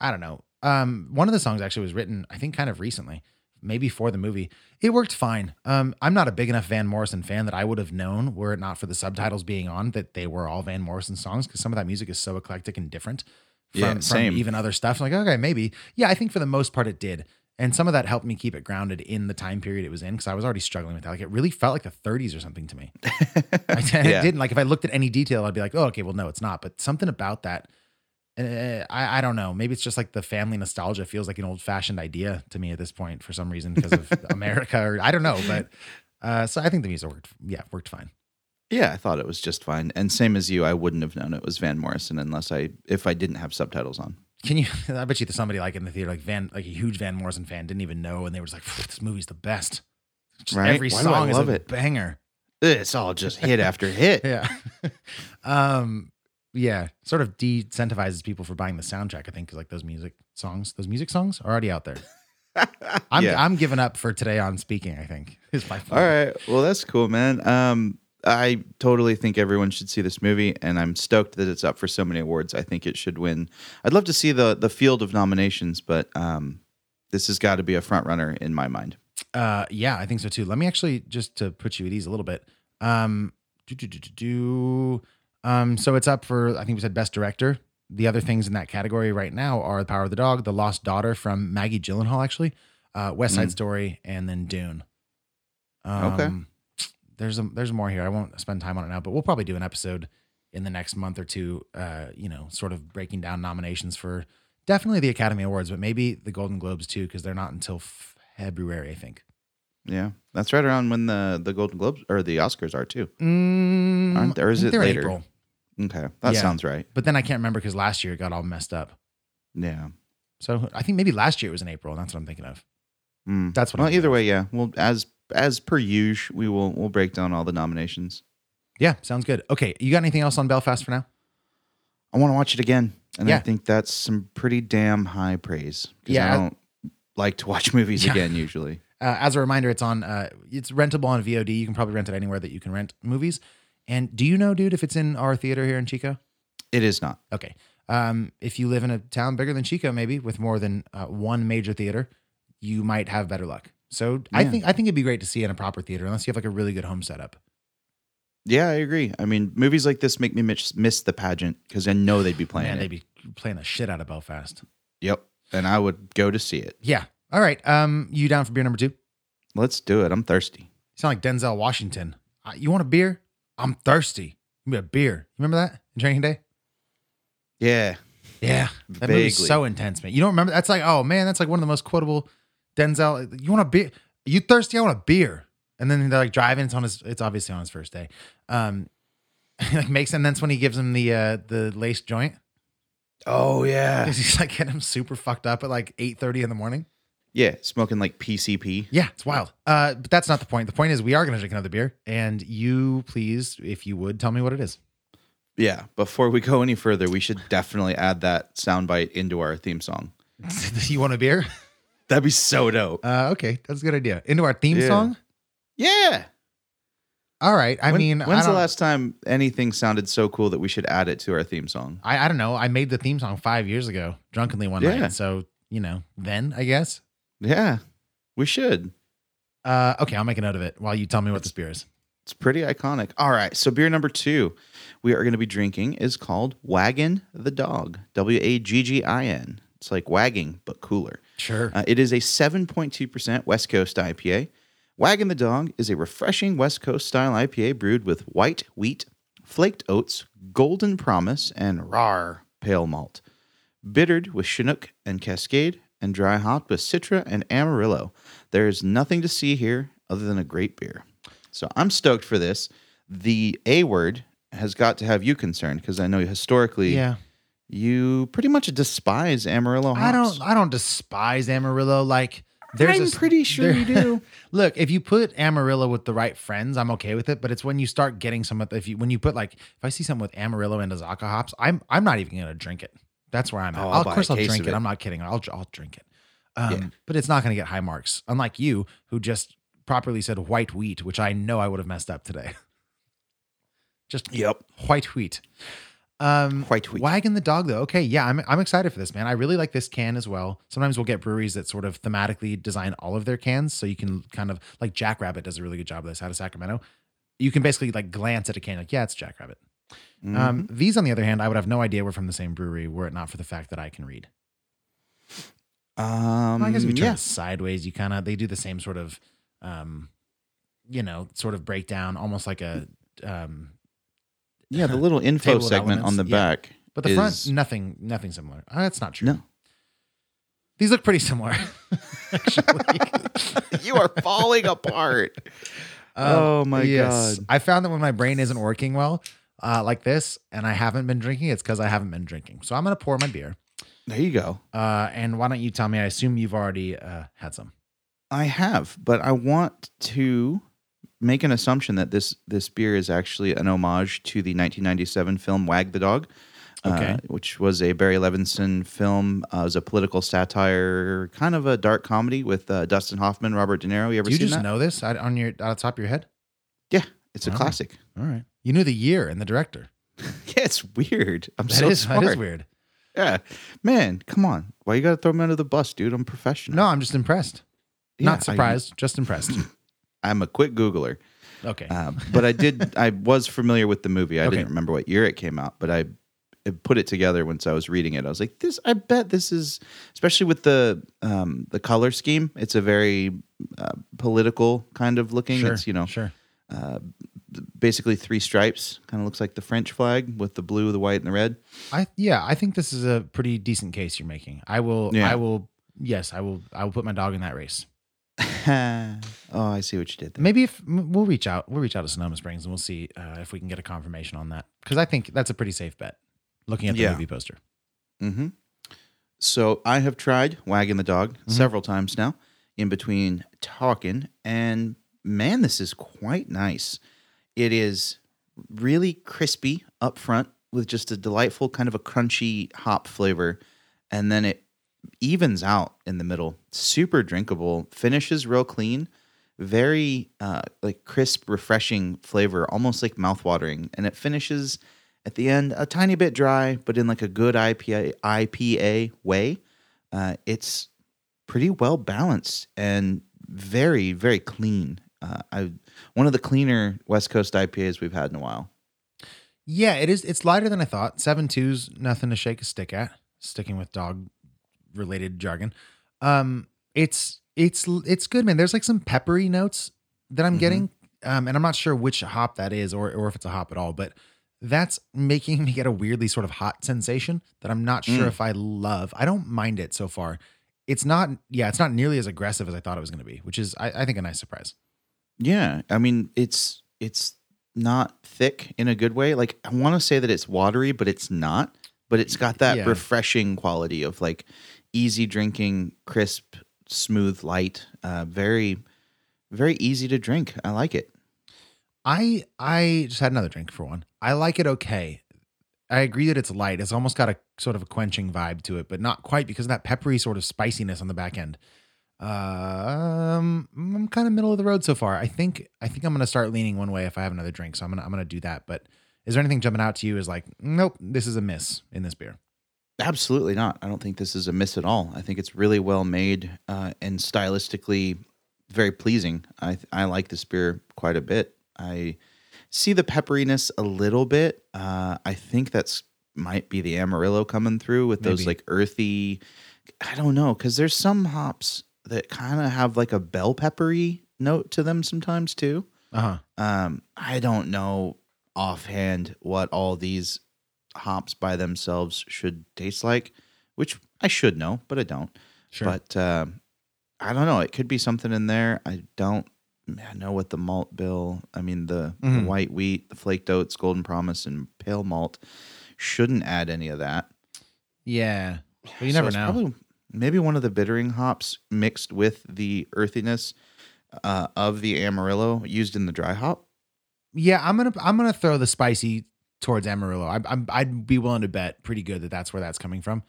I don't know. Um one of the songs actually was written, I think kind of recently, maybe for the movie. It worked fine. Um I'm not a big enough Van Morrison fan that I would have known were it not for the subtitles being on that they were all Van Morrison songs because some of that music is so eclectic and different from, Yeah, from same. even other stuff. I'm like, okay, maybe. Yeah, I think for the most part it did. And some of that helped me keep it grounded in the time period it was in because I was already struggling with that. Like it really felt like the 30s or something to me. I, it Yeah. didn't. Like if I looked at any detail, I'd be like, oh, okay, well, no, it's not. But something about that, uh, I, I don't know. Maybe it's just like the family nostalgia feels like an old fashioned idea to me at this point for some reason because of America or I don't know. But uh, so I think the music worked. Yeah, worked fine. Yeah, I thought it was just fine. And same as you, I wouldn't have known it was Van Morrison unless I if I didn't have subtitles on. Can you? I bet you there's somebody like in the theater, like Van, like a huge Van Morrison fan, didn't even know, and they were just like, "This movie's the best." Just Right? Every Why song is a it? banger. It's all just hit after hit. Yeah. um. Yeah. Sort of de-incentivizes people for buying the soundtrack. I think because like those music songs, those music songs are already out there. I'm Yeah. I'm giving up for today on speaking. I think is my All right. Well, that's cool, man. Um, I totally think everyone should see this movie, and I'm stoked that it's up for so many awards. I think it should win. I'd love to see the the field of nominations, but um, this has got to be a front runner in my mind. Uh, yeah, I think so too. Let me actually just to put you at ease a little bit. Um, do, do, do, do, do. Um, so it's up for I think we said best director. The other things in that category right now are The Power of the Dog, The Lost Daughter from Maggie Gyllenhaal, actually, uh, West Side Mm. Story, and then Dune. Um, Okay. There's a, there's more here. I won't spend time on it now, but we'll probably do an episode in the next month or two. Uh, you know, sort of breaking down nominations for definitely the Academy Awards, but maybe the Golden Globes too, because they're not until February, I think. Yeah, that's right around when the the Golden Globes or the Oscars are too, Mm, aren't there? Or is it later? April. Okay, that Yeah. sounds right. But then I can't remember because last year it got all messed up. Yeah. So I think maybe last year it was in April, and that's what I'm thinking of. Mm. That's what Well, I'm either way, yeah. Well, as as per usual, we will we'll break down all the nominations. Yeah, sounds good. Okay, you got anything else on Belfast for now? I want to watch it again, and I Yeah. think that's some pretty damn high praise. 'cause Yeah, I I- don't like to watch movies Yeah. again usually. Uh, as a reminder, it's on. Uh, it's rentable on VOD. You can probably rent it anywhere that you can rent movies. And do you know, dude, if it's in our theater here in Chico? It is not. Okay. Um, if you live in a town bigger than Chico, maybe with more than uh, one major theater, you might have better luck. So I think I think it'd be great to see in a proper theater, unless you have like a really good home setup. Yeah, I agree. I mean, movies like this make me miss, miss the pageant because I know they'd be playing Man, it. they'd be playing the shit out of Belfast. Yep, and I would go to see it. Yeah. All right. Um, you down for beer number two? Let's do it. I'm thirsty. You sound like Denzel Washington. Uh, you want a beer? I'm thirsty. Give me a beer. You remember that in Training Day? Yeah, Yeah. That movie's Vaguely. so intense, man. You don't remember? That's like, oh man, that's like one of the most quotable Denzel. You want a beer? You thirsty? I want a beer. And then they're like driving. It's on his. It's obviously on his first day. Um, like makes and that's when he gives him the uh the laced joint. Oh yeah. Because he's like getting him super fucked up at like eight thirty in the morning. Yeah, smoking like PCP. Yeah, it's wild. Uh, but that's not the point. The point is we are going to drink another beer, and you please, if you would, tell me what it is. Yeah. Before we go any further, we should definitely add that soundbite into our theme song. you want a beer? That'd be so dope. Uh, okay, that's a good idea. Into our theme Yeah. song. Yeah. All right. I When- mean, I when's the don't- last time anything sounded so cool that we should add it to our theme song? I, I don't know. I made the theme song five years ago, drunkenly one Yeah. night. So you know, then I guess. Yeah, we should. Uh, okay, I'll make a note of it while you tell me what this beer is. It's pretty iconic. All right. So, beer number two we are going to be drinking is called Waggin the Dog. W A G G I N. It's like wagging, but cooler. Sure. Uh, it is a 7.2% West Coast IPA. Waggin the Dog is a refreshing West Coast style IPA brewed with white wheat, flaked oats, golden promise, and Rahr pale malt. Bittered with Chinook and Cascade, and dry hopped with Citra and Amarillo. There is nothing to see here other than a great beer. So I'm stoked for this. The A word has got to have you concerned because I know historically yeah. you pretty much despise Amarillo hops. I don't. I don't despise Amarillo. Like there's I'm a pretty sure you do. Look, if you put Amarillo with the right friends, I'm okay with it. But it's when you start getting some of the, if you when you put like if I see something with Amarillo and Azacca hops, I'm I'm not even gonna drink it. That's where I'm at. Oh, of course, I'll drink it. it. I'm not kidding. I'll I'll drink it. Um, Yeah. But it's not gonna get high marks. Unlike you, who just properly said white wheat, which I know I would have messed up today. just Yep. white wheat. Um, White wheat. Wagging the dog though. Okay, yeah, I'm I'm excited for this, man. I really like this can as well. Sometimes we'll get breweries that sort of thematically design all of their cans, so you can kind of like Jackrabbit does a really good job of this out of Sacramento. You can basically like glance at a can, like yeah, it's Jackrabbit. Mm-hmm. Um, these, on the other hand, I would have no idea we're from the same brewery were it not for the fact that I can read. Um, Well, I guess if you turn yeah. it sideways, you kind of they do the same sort of, um, you know, sort of breakdown, almost like a, um, Yeah, the little info Table of segment on the yeah. back. but the is- front nothing, nothing similar. Uh, that's not true. No. These look pretty similar. actually. you are falling apart. Um, oh my yes. god. I found that when my brain isn't working well, uh, like this, and I haven't been drinking, it's because I haven't been drinking. So I'm gonna pour my beer. There you go. Uh, and why don't you tell me? I assume you've already uh, had some. I have, but I want to make an assumption that this this beer is actually an homage to the 1997 film Wag the Dog. uh, which was a Barry Levinson film. Uh, it was a political satire, kind of a dark comedy with uh, Dustin Hoffman, Robert De Niro. You ever Do you seen just that? know this out- on your out of the top of your head? Yeah, it's a Oh. classic. All right. You knew the year and the director. Yeah, it's weird. I'm That so is smart. that is weird. Yeah, man, come on. Why you got to throw me under the bus, dude? I'm professional. No, I'm just impressed. Yeah, Not I- surprised, just impressed. I'm a quick Googler. Okay. Um, but I did. I was familiar with the movie. I Okay. didn't remember what year it came out, but I I put it together once I was reading it. I was like, "This. I bet this is, especially with the um, the color scheme. It's a very uh, political kind of looking. sure. It's you know Sure. Basically three stripes. Kind of looks like the French flag with the blue, the white, and the red. I yeah, I think this is a pretty decent case you're making. I will Yeah. I will yes, I will I will put my dog in that race. oh, I see what you did there. Maybe if we'll reach out, we'll reach out to Sonoma Springs and we'll see uh, if we can get a confirmation on that because I think that's a pretty safe bet. Looking at the Yeah. movie poster. Mm-hmm. So I have tried wagging the dog several times now in between talking, and man, this is quite nice. It is really crispy up front with just a delightful kind of a crunchy hop flavor, and then it evens out in the middle. Super drinkable, finishes real clean, very uh, like crisp, refreshing flavor, almost like mouthwatering, and it finishes at the end a tiny bit dry, but in like a good IPA IPA way. Uh, it's pretty well balanced and very very clean. Uh, I one of the cleaner West Coast IPAs we've had in a while. Yeah, it is. It's lighter than I thought. Seven twos, nothing to shake a stick at. Sticking with dog related jargon. Um, it's it's it's good, man. There's like some peppery notes that I'm getting, um, and I'm not sure which hop that is, or or if it's a hop at all. But that's making me get a weirdly sort of hot sensation that I'm not sure Mm. if I love. I don't mind it so far. It's not, yeah, it's not nearly as aggressive as I thought it was going to be, which is, I, I think, a nice surprise. Yeah, I mean it's it's not thick in a good way. Like I want to say that it's watery, but it's not. But it's got that Yeah. refreshing quality of like easy drinking, crisp, smooth, light, uh, very, very easy to drink. I like it. I I just had another drink for one. I like it okay. I agree that it's light. It's almost got a sort of a quenching vibe to it, but not quite because of that peppery sort of spiciness on the back end. Um, I'm kind of middle of the road so far. I think I think I'm gonna start leaning one way if I have another drink. So I'm gonna I'm gonna do that. But is there anything jumping out to you as like, nope, this is a miss in this beer? Absolutely not. I don't think this is a miss at all. I think it's really well made uh, and stylistically very pleasing. I I like this beer quite a bit. I see the pepperiness a little bit. Uh, I think that's might be the Amarillo coming through with those Maybe. like earthy. I don't know because there's some hops that kind of have like a bell peppery note to them sometimes too. Uh huh. Um, I don't know offhand what all these hops by themselves should taste like, which I should know, but I don't. Sure. But um I don't know. It could be something in there. I don't I know what the malt bill. I mean, the, the Mhm. white wheat, the flaked oats, golden promise, and pale malt shouldn't add any of that. Yeah, but you So never know. Probably maybe one of the bittering hops mixed with the earthiness uh, of the Amarillo used in the dry hop. Yeah, I'm gonna I'm gonna throw the spicy towards Amarillo. I, I'm I'd be willing to bet pretty good that that's where that's coming from.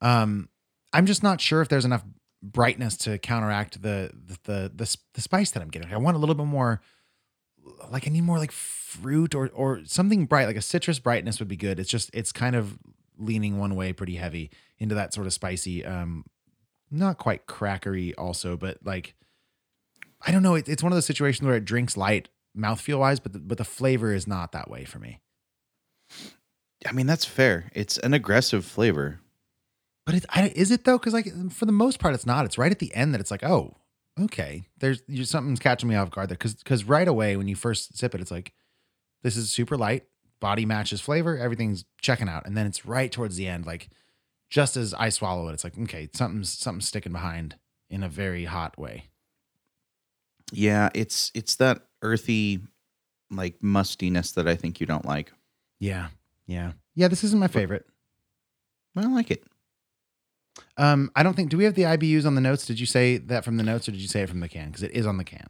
Um, I'm just not sure if there's enough brightness to counteract the the the the, the spice that I'm getting. I want a little bit more. Like I need more like fruit or or something bright, like a citrus brightness would be good. It's just it's kind of leaning one way pretty heavy into that sort of spicy, um, not quite crackery also, but like I don't know. It, it's one of those situations where it drinks light mouthfeel wise, but the, but the flavor is not that way for me. I mean, that's fair. It's an aggressive flavor. But it, I, is it though? Because like for the most part, it's not. It's right at the end that it's like, oh, okay. There's something's catching me off guard there. Because because right away when you first sip it, it's like this is super light. Body matches flavor. Everything's checking out, and then it's right towards the end, like just as I swallow it, it's like okay, something's something's sticking behind in a very hot way. Yeah, it's it's that earthy, like mustiness that I think you don't like. Yeah, yeah, yeah. This isn't my favorite. I don't like it. Um, I don't think. Do we have the IBUs on the notes? Did you say that from the notes, or did you say it from the can? Because it is on the can.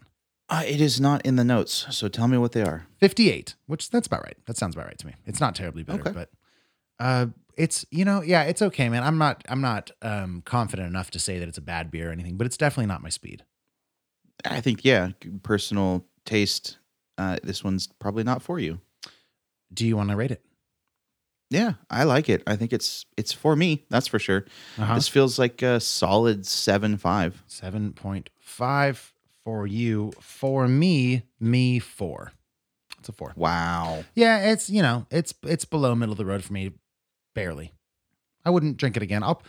Uh, it is not in the notes, so tell me what they are. Fifty-eight, which that's about right. That sounds about right to me. It's not terribly bitter, Okay. but uh, it's you know, yeah, it's okay, man. I'm not, I'm not um confident enough to say that it's a bad beer or anything, but it's definitely not my speed. I think yeah, personal taste. Uh, this one's probably not for you. Do you want to rate it? Yeah, I like it. I think it's it's for me. That's for sure. Uh-huh. This feels like a solid seven five. Seven point five for you. For me, me four. It's a four. Wow. Yeah, it's you know, it's it's below middle of the road for me, barely. I wouldn't drink it again. I'll,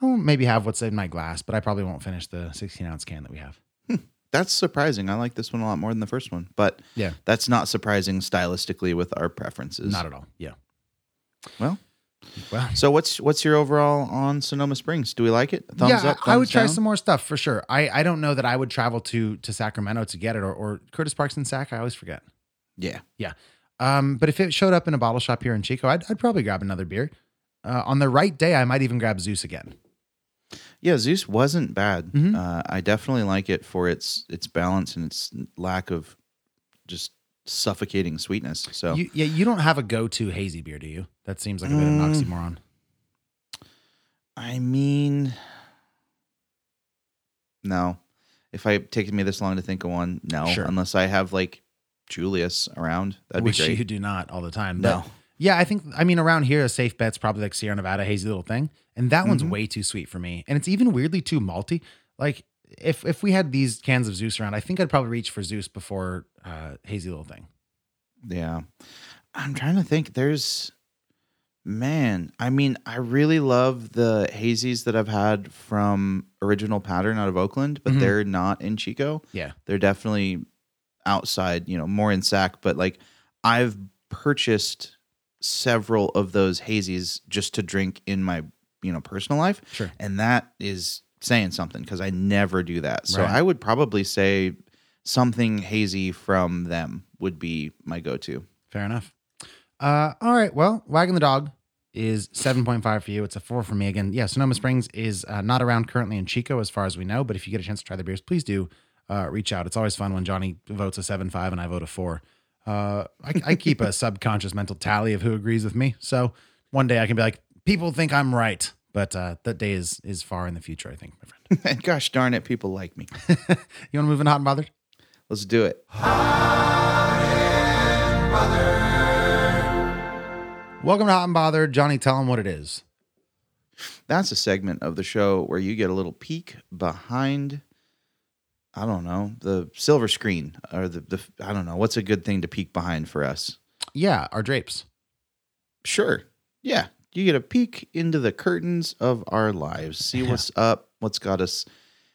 I'll maybe have what's in my glass, but I probably won't finish the 16 ounce can that we have. Hmm. That's surprising. I like this one a lot more than the first one, but Yeah. that's not surprising stylistically with our preferences. Not at all. Yeah. Well, Well, so what's what's your overall on Sonoma Springs? Do we like it? Thumbs yeah, up. I would thumbs try down? some more stuff for sure. I, I don't know that I would travel to to Sacramento to get it or, or Curtis Parks and Sac. I always forget. Yeah. Yeah. Um, but if it showed up in a bottle shop here in Chico, I'd, I'd probably grab another beer. Uh, on the right day, I might even grab Zeus again. Yeah, Zeus wasn't bad. Mhm. Uh, I definitely like it for its its balance and its lack of just suffocating sweetness. So You, yeah, you don't have a go to hazy beer, do you? That seems like a bit of an Mm. oxymoron. I mean, no. If I taken me this long to think of one, no. Sure. Unless I have like Julius around, that'd Which be great. you do not all the time. No. Yeah, I think I mean around here a safe bet's probably like Sierra Nevada hazy little thing, and that one's Mhm. way too sweet for me, and it's even weirdly too malty. Like if if we had these cans of Zeus around, I think I'd probably reach for Zeus before uh, hazy little thing. Yeah. I'm trying to think. There's, man, I mean, I really love the hazies that I've had from Original Pattern out of Oakland, but Mhm. they're not in Chico. Yeah. They're definitely outside, you know, more in Sac, but like I've purchased several of those hazies just to drink in my, you know, personal life. Sure. And that is saying something because I never do that. So Right. I would probably say something hazy from them would be my go to. Fair enough. Uh, all right. Well, wagging the dog. is 7.5 for you. It's a four for me. Again, yeah, Sonoma Springs is uh, not around currently in Chico as far as we know, but if you get a chance to try the beers, please do uh, reach out. It's always fun when Johnny votes a 7 5 and I vote a 4. Uh, I, I keep a subconscious mental tally of who agrees with me. So one day I can be like, people think I'm right. But uh, that day is is far in the future, I think, my friend. and gosh darn it, people like me. you want to move in hot and bothered? Let's do it. Welcome to Hot and Bothered. Johnny, tell them what it is. That's a segment of the show where you get a little peek behind, I don't know, the silver screen or the, the I don't know. What's a good thing to peek behind for us? Yeah, our drapes. Sure. Yeah. You get a peek into the curtains of our lives, see what's up, what's got us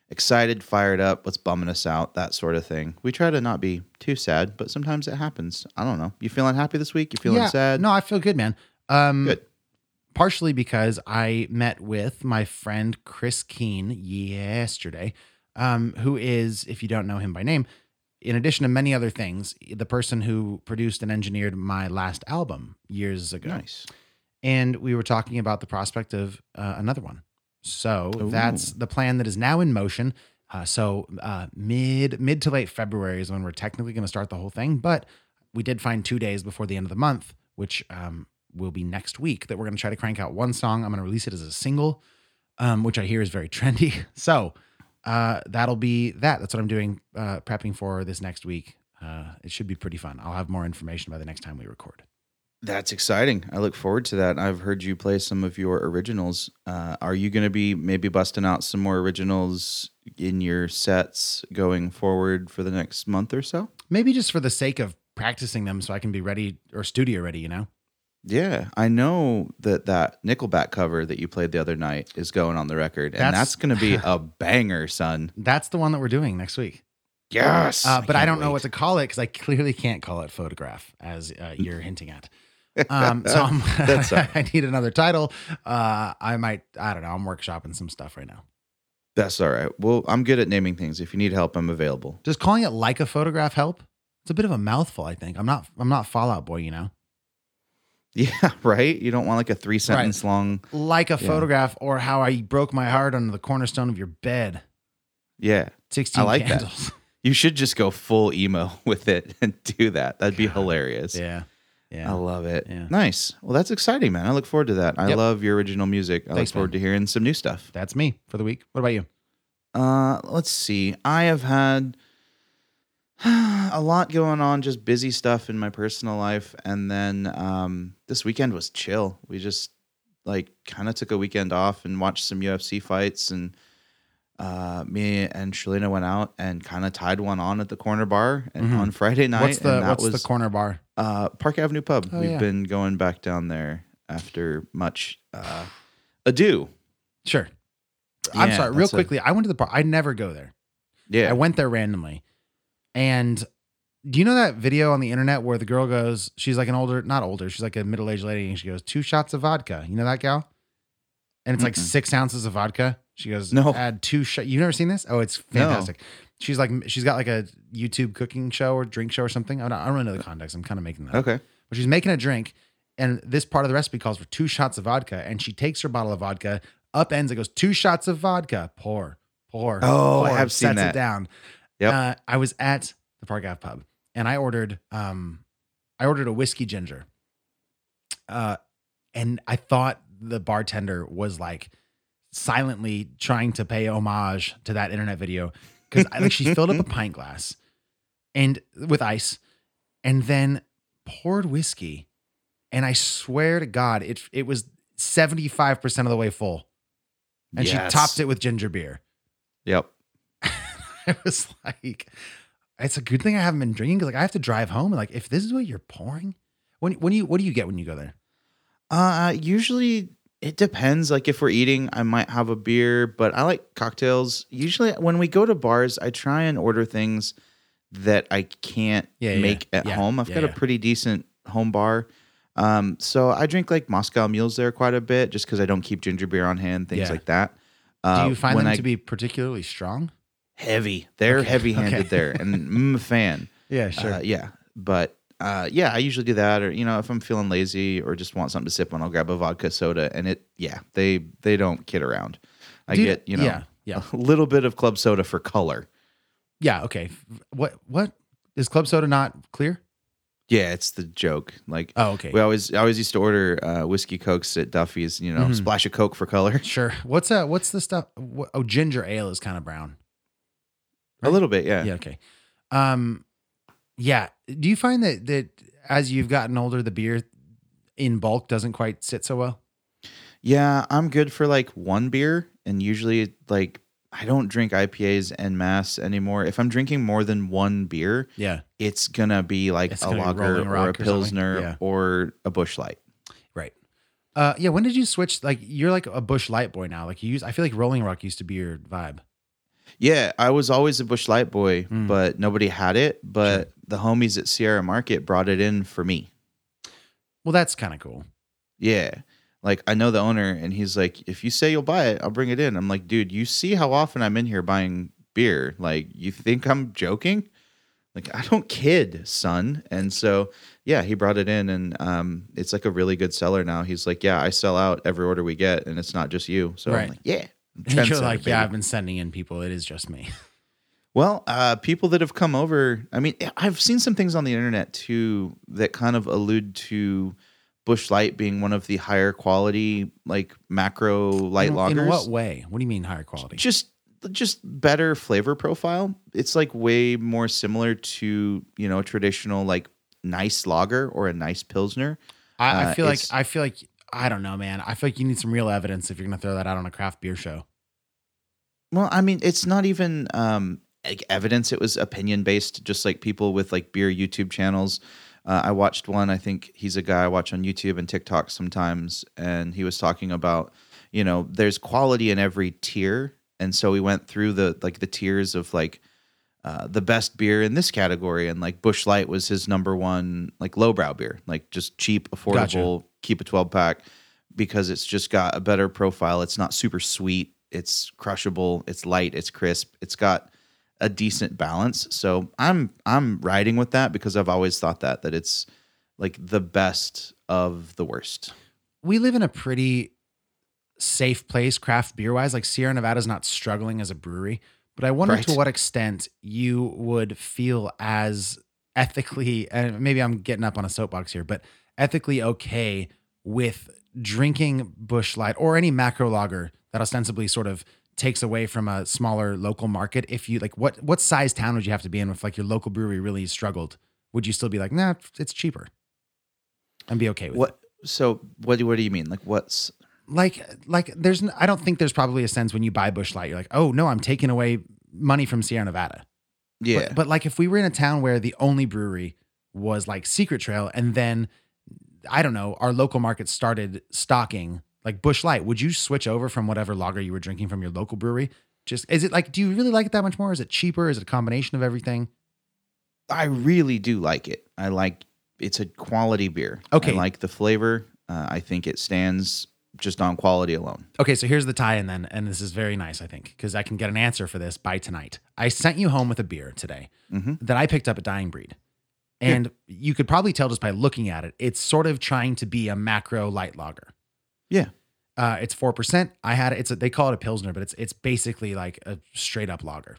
excited, fired up, what's bumming us out, that sort of thing. We try to not be too sad, but sometimes it happens. I don't know. You feeling happy this week? You feeling yeah, sad? No, I feel good, man. Um, Good. Partially because I met with my friend Chris Keene yesterday, um, who is, if you don't know him by name, in addition to many other things, the person who produced and engineered my last album years ago. Nice. And we were talking about the prospect of uh, another one. So Ooh. that's the plan that is now in motion. Uh, so uh, mid mid to late February is when we're technically going to start the whole thing. But we did find two days before the end of the month, which um, will be next week, that we're going to try to crank out one song. I'm going to release it as a single, um, which I hear is very trendy. So uh, that'll be that. That's what I'm doing, uh, prepping for this next week. Uh, it should be pretty fun. I'll have more information by the next time we record. That's exciting. I look forward to that. I've heard you play some of your originals. Uh, are you going to be maybe busting out some more originals in your sets going forward for the next month or so? Maybe just for the sake of practicing them so I can be ready or studio ready, you know? Yeah, I know that that Nickelback cover that you played the other night is going on the record, and That's- that's, going to be a banger, son. That's the one that we're doing next week. Yes, Uh, but I, can't don't know what to call it because I clearly can't call it photograph, as uh, you're hinting at. Um, so I'm, That's. I need another title. Uh, I might, I don't know. I'm workshopping some stuff right now. That's all right. Well, I'm good at naming things. If you need help, I'm available. Does calling it like a photograph help? It's a bit of a mouthful. I think I'm not. I'm not Fall Out Boy. You know, Yeah, right. You don't want like a three sentence long. like a Yeah. photograph or how I broke my heart under the cornerstone of your bed. Yeah, Sixteen I like candles. that. You should just go full emo with it and do that. That'd be hilarious. Yeah, yeah. I love it. Yeah. Nice. Well, that's exciting, man. I look forward to that. I Yep. love your original music. I Thanks, look forward man. to hearing some new stuff. That's me for the week. What about you? Uh, let's see. I have had a lot going on, just busy stuff in my personal life, and then um, this weekend was chill. We just like kind of took a weekend off and watched some UFC fights, and uh, me and Shalina went out and kind of tied one on at the corner bar and Mhm. on Friday night. What's the and that What's was the corner bar? Uh, Park Avenue Pub. Oh, We've yeah. been going back down there after much uh, ado. Sure. I'm sorry. Real quickly, I went to the bar. I never go there. Yeah. I went there randomly. And do you know that video on the internet where the girl goes, she's like an older, not older, she's like a middle aged lady, and she goes, two shots of vodka. You know that gal? And it's like Mm-mm. six ounces of vodka. She goes, No. add two shots. You've never seen this? Oh, it's No. She's like, she's got like a YouTube cooking show or drink show or something. I don't, I don't really know the context. I'm kind of making that up. okay. But she's making a drink, and this part of the recipe calls for two shots of vodka. And she takes her bottle of vodka, upends it, goes two shots of vodka, pour, pour. Oh, I pour, have seen sets that. it down. Yep. Uh, I was at the Park Ave pub, and I ordered, um, I ordered a whiskey ginger. Uh, and I thought the bartender was like silently trying to pay homage to that internet video because like she filled up a pint glass and with ice and then poured whiskey and i swear to god it it was 75% of the way full and Yes. she topped it with ginger beer Yep. i was like it's a good thing i haven't been drinking because like i have to drive home and like if this is what you're pouring when when you what do you get when you go there Uh, usually it depends. Like if we're eating, I might have a beer, but I like cocktails. Usually when we go to bars, I try and order things that I can't Yeah, yeah, make at yeah, home. I've got a pretty decent home bar. Um, so I drink like Moscow mules there quite a bit just because I don't keep ginger beer on hand, things like that. Uh, do you find them I- to be particularly strong heavy? They're Okay, heavy handed okay. there, and I'm a fan. yeah sure Uh, yeah, but uh, yeah, I usually do that, or you know, if I'm feeling lazy or just want something to sip on, I'll grab a vodka soda, and it, yeah, they they don't kid around. I get you know, yeah, yeah. a little bit of club soda for color. Yeah. Okay. What? What is club soda not clear? Yeah, it's the joke. Like, Oh, okay. we always I always used to order uh, whiskey cokes at Duffy's. You know, Mhm. splash of coke for color. Sure. What's that? What's the stuff? What, oh, ginger ale is kind of brown. A little bit, yeah. Yeah. Okay. Um. Yeah. Do you find that that as you've gotten older, the beer in bulk doesn't quite sit so well? Yeah, I'm good for like one beer, and usually like I don't drink IPAs en masse anymore. If I'm drinking more than one beer, Yeah. it's gonna be like It's a lager or a Rock or pilsner Yeah. or a Busch Light. Right. Uh. Yeah. When did you switch? Like, you're like a Busch Light boy now. Like you use. I feel like Rolling Rock used to be your vibe. Yeah, I was always a Busch Light boy, Mm. but nobody had it. But the homies at Sierra Market brought it in for me. Well, that's kind of cool. Yeah. Like I know the owner and he's like, if you say you'll buy it, I'll bring it in. I'm like, dude, you see how often I'm in here buying beer. Like, you think I'm joking? Like, I don't kid, son. And so yeah, he brought it in and um it's like a really good seller now. He's like, Yeah, I sell out every order we get, and it's not just you. So Right. I'm like, Yeah. You're like, baby." yeah, I've been sending in people. It is just me. Well, uh, people that have come over, I mean, I've seen some things on the internet too that kind of allude to Busch Light being one of the higher quality, like macro light in, lagers. In what way? What do you mean higher quality? Just, just better flavor profile. It's like way more similar to you know a traditional like nice lager or a nice pilsner. I, I Uh, feel like I feel like I don't know, man. I feel like you need some real evidence if you're gonna throw that out on a craft beer show. Well, I mean, it's not even um, like evidence. It was opinion based, just like people with like beer YouTube channels. Uh, I watched one. I think he's a guy I watch on YouTube and TikTok sometimes, and he was talking about, you know, there's quality in every tier, and so we went through the like the tiers of like uh, the best beer in this category, and like Busch Light was his number one like lowbrow beer, like just cheap, affordable, keep a twelve pack because it's just got a better profile. It's not super sweet. It's crushable. It's light. It's crisp. It's got a decent balance. So I'm I'm riding with that because I've always thought that that it's like the best of the worst. We live in a pretty safe place craft beer wise. Like Sierra Nevada's not struggling as a brewery, but I wonder to what extent you would feel as ethically, and maybe I'm getting up on a soapbox here, but ethically okay with drinking Busch Light or any macro lager that ostensibly sort of takes away from a smaller local market. If you like, what what size town would you have to be in if like your local brewery really struggled? Would you still be like, nah, it's cheaper, and be okay with it? What so what do what do you mean? Like what's like like there's n- I don't think there's probably a sense when you buy Busch Light you're like oh no I'm taking away money from Sierra Nevada yeah. but, but like if we were in a town where the only brewery was like Secret Trail and then I don't know our local market started stocking like Busch Light would you switch over from whatever lager you were drinking from your local brewery just is it like do you really like it that much more is it cheaper is it a combination of everything I really do like it. I like it's a quality beer. Okay. I like the flavor. Uh, I think it stands just on quality alone. Okay, so here's the tie-in then, and this is very nice, I think, because I can get an answer for this by tonight. I sent you home with a beer today Mhm. that I picked up at Dying Breed, and you could probably tell just by looking at it, it's sort of trying to be a macro light lager. Yeah. Uh, it's four percent. I had it. It's a, they call it a pilsner, but it's it's basically like a straight up lager.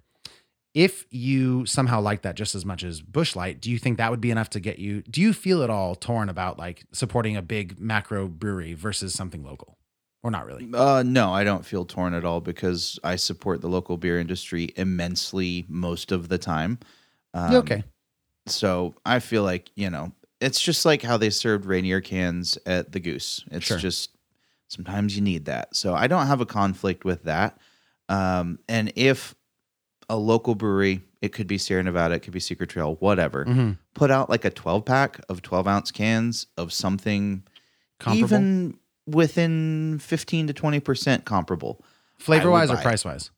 If you somehow like that just as much as Busch Light, do you think that would be enough to get you? Do you feel at all torn about like supporting a big macro brewery versus something local, or not really? Uh, no, I don't feel torn at all because I support the local beer industry immensely most of the time. Um, okay. So I feel like, you know, it's just like how they served Rainier cans at the Goose. It's Sure. just sometimes you need that. So I don't have a conflict with that. Um, and if a local brewery, it could be Sierra Nevada, it could be Secret Trail, whatever, Mhm. put out like a 12 pack of 12 ounce cans of something Comparable? even within 15 to 20% comparable. Flavor wise or would buy it. price wise?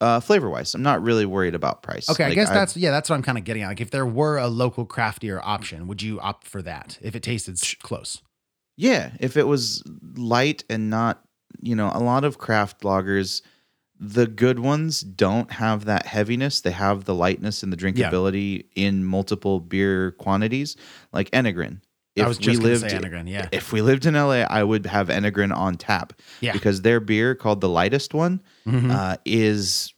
Uh, flavor wise, I'm not really worried about price. Okay, I Like, guess that's yeah, that's what I'm kind of getting at. Like, if there were a local craftier option, would you opt for that if it tasted s- close? Yeah, if it was light and not, you know, a lot of craft lagers, the good ones don't have that heaviness. They have the lightness and the drinkability in multiple beer quantities, like Enegren. I was just gonna say Enegren, yeah. If we lived in LA, I would have Enegren on tap. Yeah. Because their beer, called the lightest one, Mhm. uh, is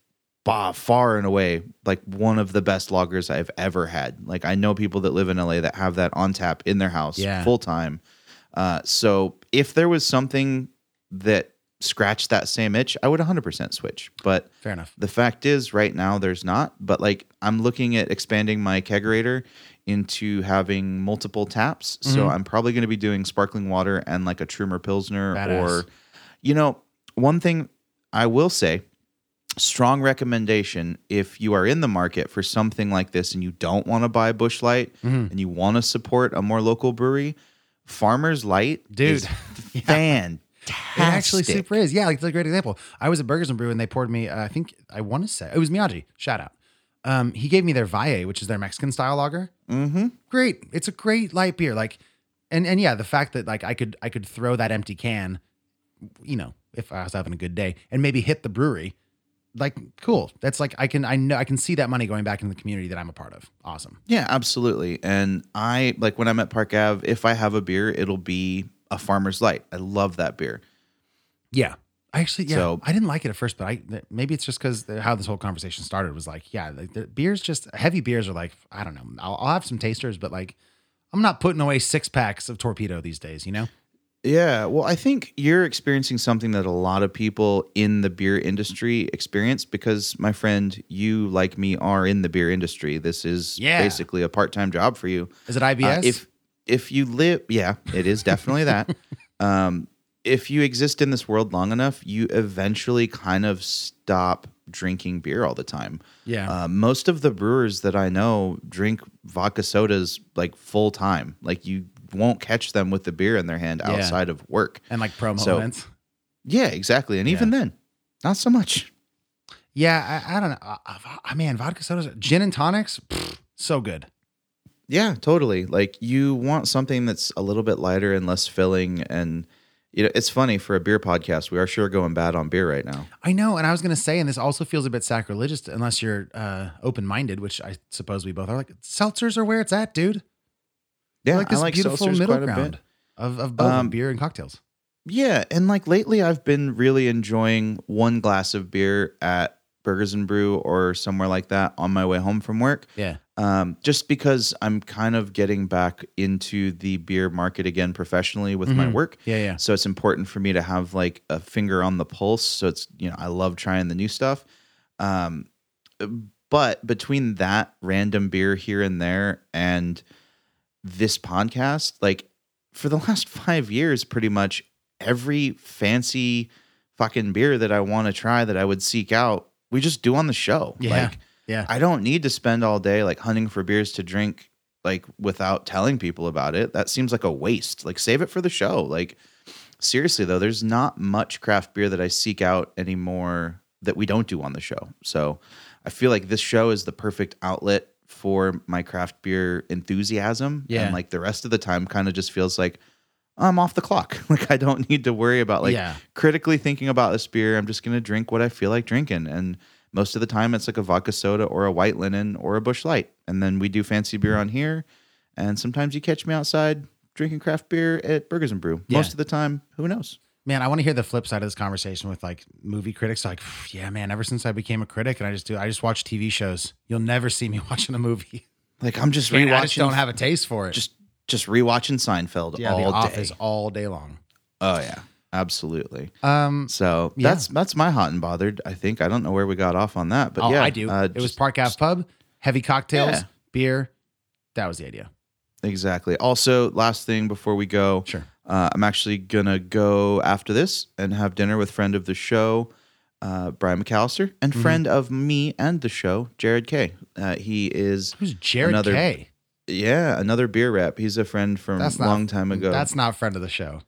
far and away like one of the best lagers I've ever had. Like I know people that live in LA that have that on tap in their house Yeah. full time. Uh, so if there was something that scratched that same itch, I would 100% switch. But Fair enough. the fact is, right now there's not. But like I'm looking at expanding my kegerator into having multiple taps. So Mhm. I'm probably going to be doing sparkling water and like a Trumer Pilsner Badass. or, you know, one thing I will say strong recommendation if you are in the market for something like this and you don't want to buy Busch Light Mhm. and you want to support a more local brewery, Farmer's Light, Dude. is fantastic. It actually super is. Yeah, like it's a great example. I was at Burgers and Brew and they poured me. Uh, I think I want to say it was Miyagi. Shout out. Um, he gave me their Valle, which is their Mexican style lager. Mm-hmm. Great. It's a great light beer. Like, and and yeah, the fact that like I could I could throw that empty can, you know, if I was having a good day, and maybe hit the brewery. Like, cool. That's like I can I know I can see that money going back into the community that I'm a part of. Awesome. Yeah, absolutely. And I like when I'm at Park Ave, if I have a beer, it'll be a Farmer's Light. I love that beer. Yeah. I actually, yeah, So- I didn't like it at first, but I maybe it's just because how this whole conversation started was like, yeah, like the beers just heavy beers are like, I don't know, I'll, I'll have some tasters, but like, I'm not putting away six packs of torpedo these days, you know? Yeah, well, I think you're experiencing something that a lot of people in the beer industry experience because, my friend, you like me are in the beer industry. This is Yeah. basically a part-time job for you. Is it IBS? Uh, if if you live, yeah, it is definitely that. Um, if you exist in this world long enough, you eventually kind of stop drinking beer all the time. Yeah. Uh, most of the brewers that I know drink vodka sodas like full time. Like you won't catch them with the beer in their hand Yeah. outside of work. and like promo So- events. Yeah, exactly. And even then, not so much. Yeah, I, I don't know. Uh, uh, I, I, ah, man, vodka sodas, gin and tonics, pfft, so good. Yeah, totally. Like you want something that's a little bit lighter and less filling. And you know, it's funny for a beer podcast. We are sure going bad on beer right now. I know, and I was gonna say, and this also feels a bit sacrilegious unless you're uh, open-minded, which I suppose we both are. Like seltzers are where it's at, dude. Yeah, I like this beautiful seltzers middle quite a bit. ground of of both Um, beer and cocktails. Yeah, and like lately, I've been really enjoying one glass of beer at Burgers and Brew or somewhere like that on my way home from work. Yeah. Um, just because I'm kind of getting back into the beer market again professionally with my Mhm. work. Yeah, yeah. So it's important for me to have like a finger on the pulse. So it's, you know, I love trying the new stuff. Um, but between that random beer here and there and this podcast, like for the last five years, pretty much every fancy fucking beer that I want to try that I would seek out, we just do on the show. Yeah. Like, Yeah. I don't need to spend all day like hunting for beers to drink like without telling people about it. That seems like a waste. Like save it for the show. Like seriously though, there's not much craft beer that I seek out anymore that we don't do on the show. So I feel like this show is the perfect outlet for my craft beer enthusiasm. Yeah. And like the rest of the time kind of just feels like I'm off the clock. Like I don't need to worry about like Yeah. critically thinking about this beer. I'm just gonna drink what I feel like drinking. And most of the time it's like a vodka soda or a white linen or a Busch Light. And then we do fancy beer on here. And sometimes you catch me outside drinking craft beer at Burgers and Brew. Yeah. Most of the time, who knows? Man, I want to hear the flip side of this conversation with like movie critics. Like, yeah, man, ever since I became a critic and I just do, I just watch TV shows. You'll never see me watching a movie. Like I'm just Man, rewatching. I just don't have a taste for it. just just rewatching Seinfeld yeah, all The day. All day long. Oh yeah, absolutely. Um, So Yeah. that's that's my hot and bothered. I think I don't know where we got off on that, but oh, yeah, I do. uh, it was Park Ave Pub, heavy cocktails, Yeah. beer. That was the idea. Exactly. Also, last thing before we go, Sure. Uh, I'm actually gonna go after this and have dinner with friend of the show, uh, Brian McAllister, and Mm-hmm. friend of me and the show, Jared Kay. Uh, he is Who's Jared another, Kay? Yeah, another beer rep. He's a friend from That's a not long time ago. That's not friend of the show.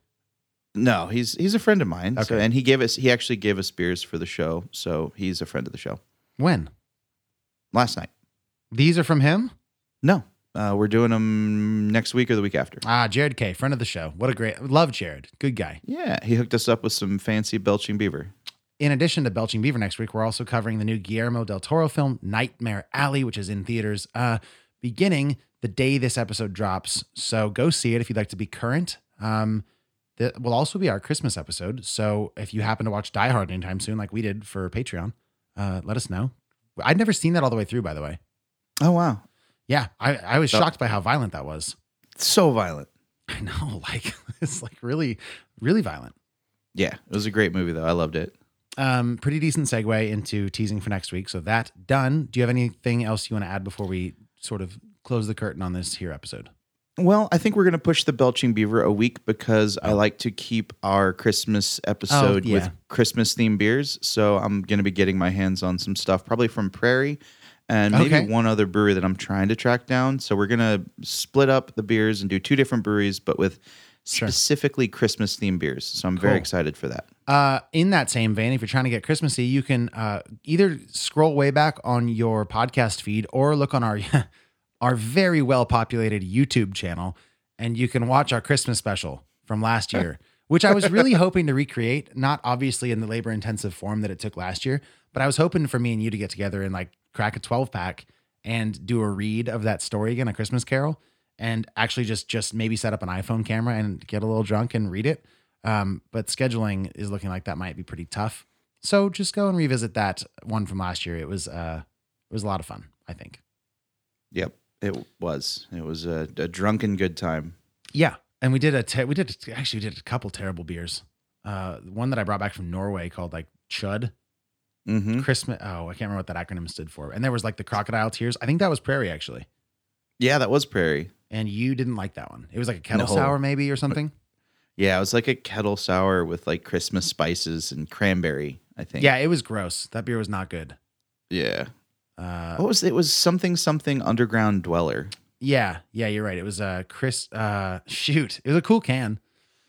no, he's he's a friend of mine. So, Okay. and he gave us he actually gave us beers for the show, so he's a friend of the show. When Last night. these are from him? No, uh, we're doing them next week or the week after. Ah, Jared K, friend of the show. What a great love, Jared. Good guy. Yeah, he hooked us up with some fancy belching beaver. in addition to Belching Beaver next week, we're also covering the new Guillermo del Toro film, Nightmare Alley, which is in theaters uh, beginning the day this episode drops. So go see it if you'd like to be current. Um, that will also be our Christmas episode. So if you happen to watch Die Hard anytime soon, like we did for Patreon, uh, let us know. I'd never seen that all the way through, by the way. Oh wow, Yeah, I, I was Oh. shocked by how violent that was. so violent. I know, like it's like really, really violent. Yeah, it was a great movie though. I loved it. Um, pretty decent segue into teasing for next week. So that done. Do you have anything else you want to add before we sort of close the curtain on this here episode? Well, I think we're going to push the Belching Beaver a week because I like to keep our Christmas episode Oh, yeah. with Christmas themed beers. So I'm going to be getting my hands on some stuff, probably from Prairie and maybe Okay. one other brewery that I'm trying to track down. So we're going to split up the beers and do two different breweries, but with specifically Christmas themed beers. So I'm very excited for that. Uh, in that same vein, if you're trying to get Christmassy, you can uh, either scroll way back on your podcast feed or look on our our very well populated YouTube channel, and you can watch our Christmas special from last year, which I was really hoping to recreate. Not obviously in the labor intensive form that it took last year, but I was hoping for me and you to get together and like crack a 12 pack and do a read of that story again, a Christmas Carol, and actually just just maybe set up an iPhone camera and get a little drunk and read it. Um, but scheduling is looking like that might be pretty tough. So just go and revisit that one from last year. It was uh, it was a lot of fun. I think. Yep, it was. It was a, a drunken good time. Yeah, and we did a te- we did actually we did a couple terrible beers. Uh, one that I brought back from Norway called like Chud Mm-hmm. Christmas. Oh, I can't remember what that acronym stood for. And there was like the crocodile tears. I think that was Prairie actually. Yeah, that was Prairie. And you didn't like that one. It was like a kettle No. sour maybe or something. Yeah, it was like a kettle sour with like Christmas spices and cranberry. I think. Yeah, it was gross. That beer was not good. Yeah. Uh, What was it? Was something something underground dweller? yeah, yeah, you're right. It was uh Chris. Uh, shoot, it was a cool can.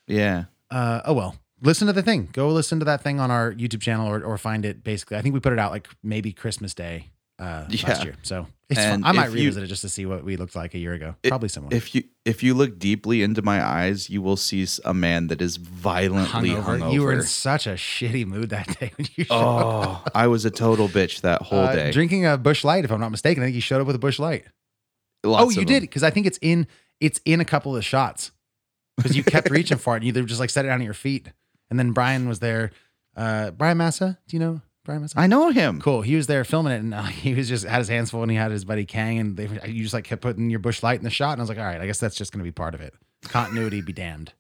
Yeah. Uh, oh well. Listen to the thing. Go listen to that thing on our YouTube channel or, or find it basically. I think we put it out like maybe Christmas Day uh, last year. So it's fun. I might if you- revisit it just to see what we looked like a year ago. Probably similar. If you if you look deeply into my eyes, you will see a man that is violently hungover. hungover. You were in such a shitty mood that day when you showed up. oh, I was a total bitch that whole Uh, day. Drinking a Busch Light, if I'm not mistaken. I think you showed up with a Busch Light. Lots oh, you did because I think it's in it's in a couple of shots because you kept reaching for it and you just like set it down at your feet. And then Brian was there. Uh, Brian Massa, do you know Brian Massa? I know him. Cool. He was there filming it, and uh, he was just had his hands full, and he had his buddy Kang, and they you just like kept putting your Busch Light in the shot, and I was like, all right, I guess that's just going to be part of it. Continuity be damned.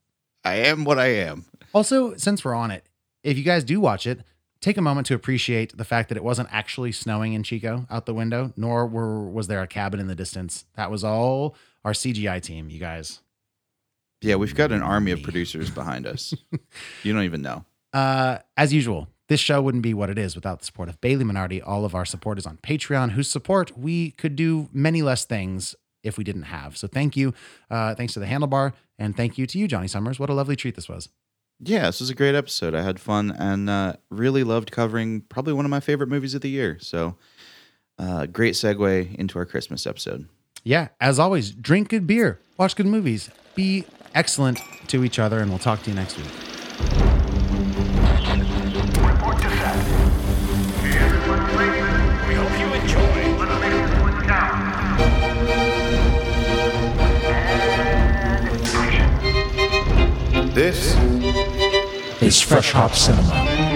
I am what I am. Also, since we're on it, if you guys do watch it, take a moment to appreciate the fact that it wasn't actually snowing in Chico out the window, nor were was there a cabin in the distance. That was all our CGI team, you guys. Yeah, we've got an army of producers behind us. you don't even know. Uh, as usual, this show wouldn't be what it is without the support of Bailey Minardi. All of our support is on Patreon, whose support we could do many less things if we didn't have. So thank you. Uh, thanks to the handlebar, and thank you to you, Johnny Summers. What a lovely treat this was. Yeah, this was a great episode. I had fun and uh, really loved covering probably one of my favorite movies of the year. So, uh, great segue into our Christmas episode. Yeah, as always, drink good beer, watch good movies, be excellent to each other, and we'll talk to you next week. This is Fresh Hop Cinema.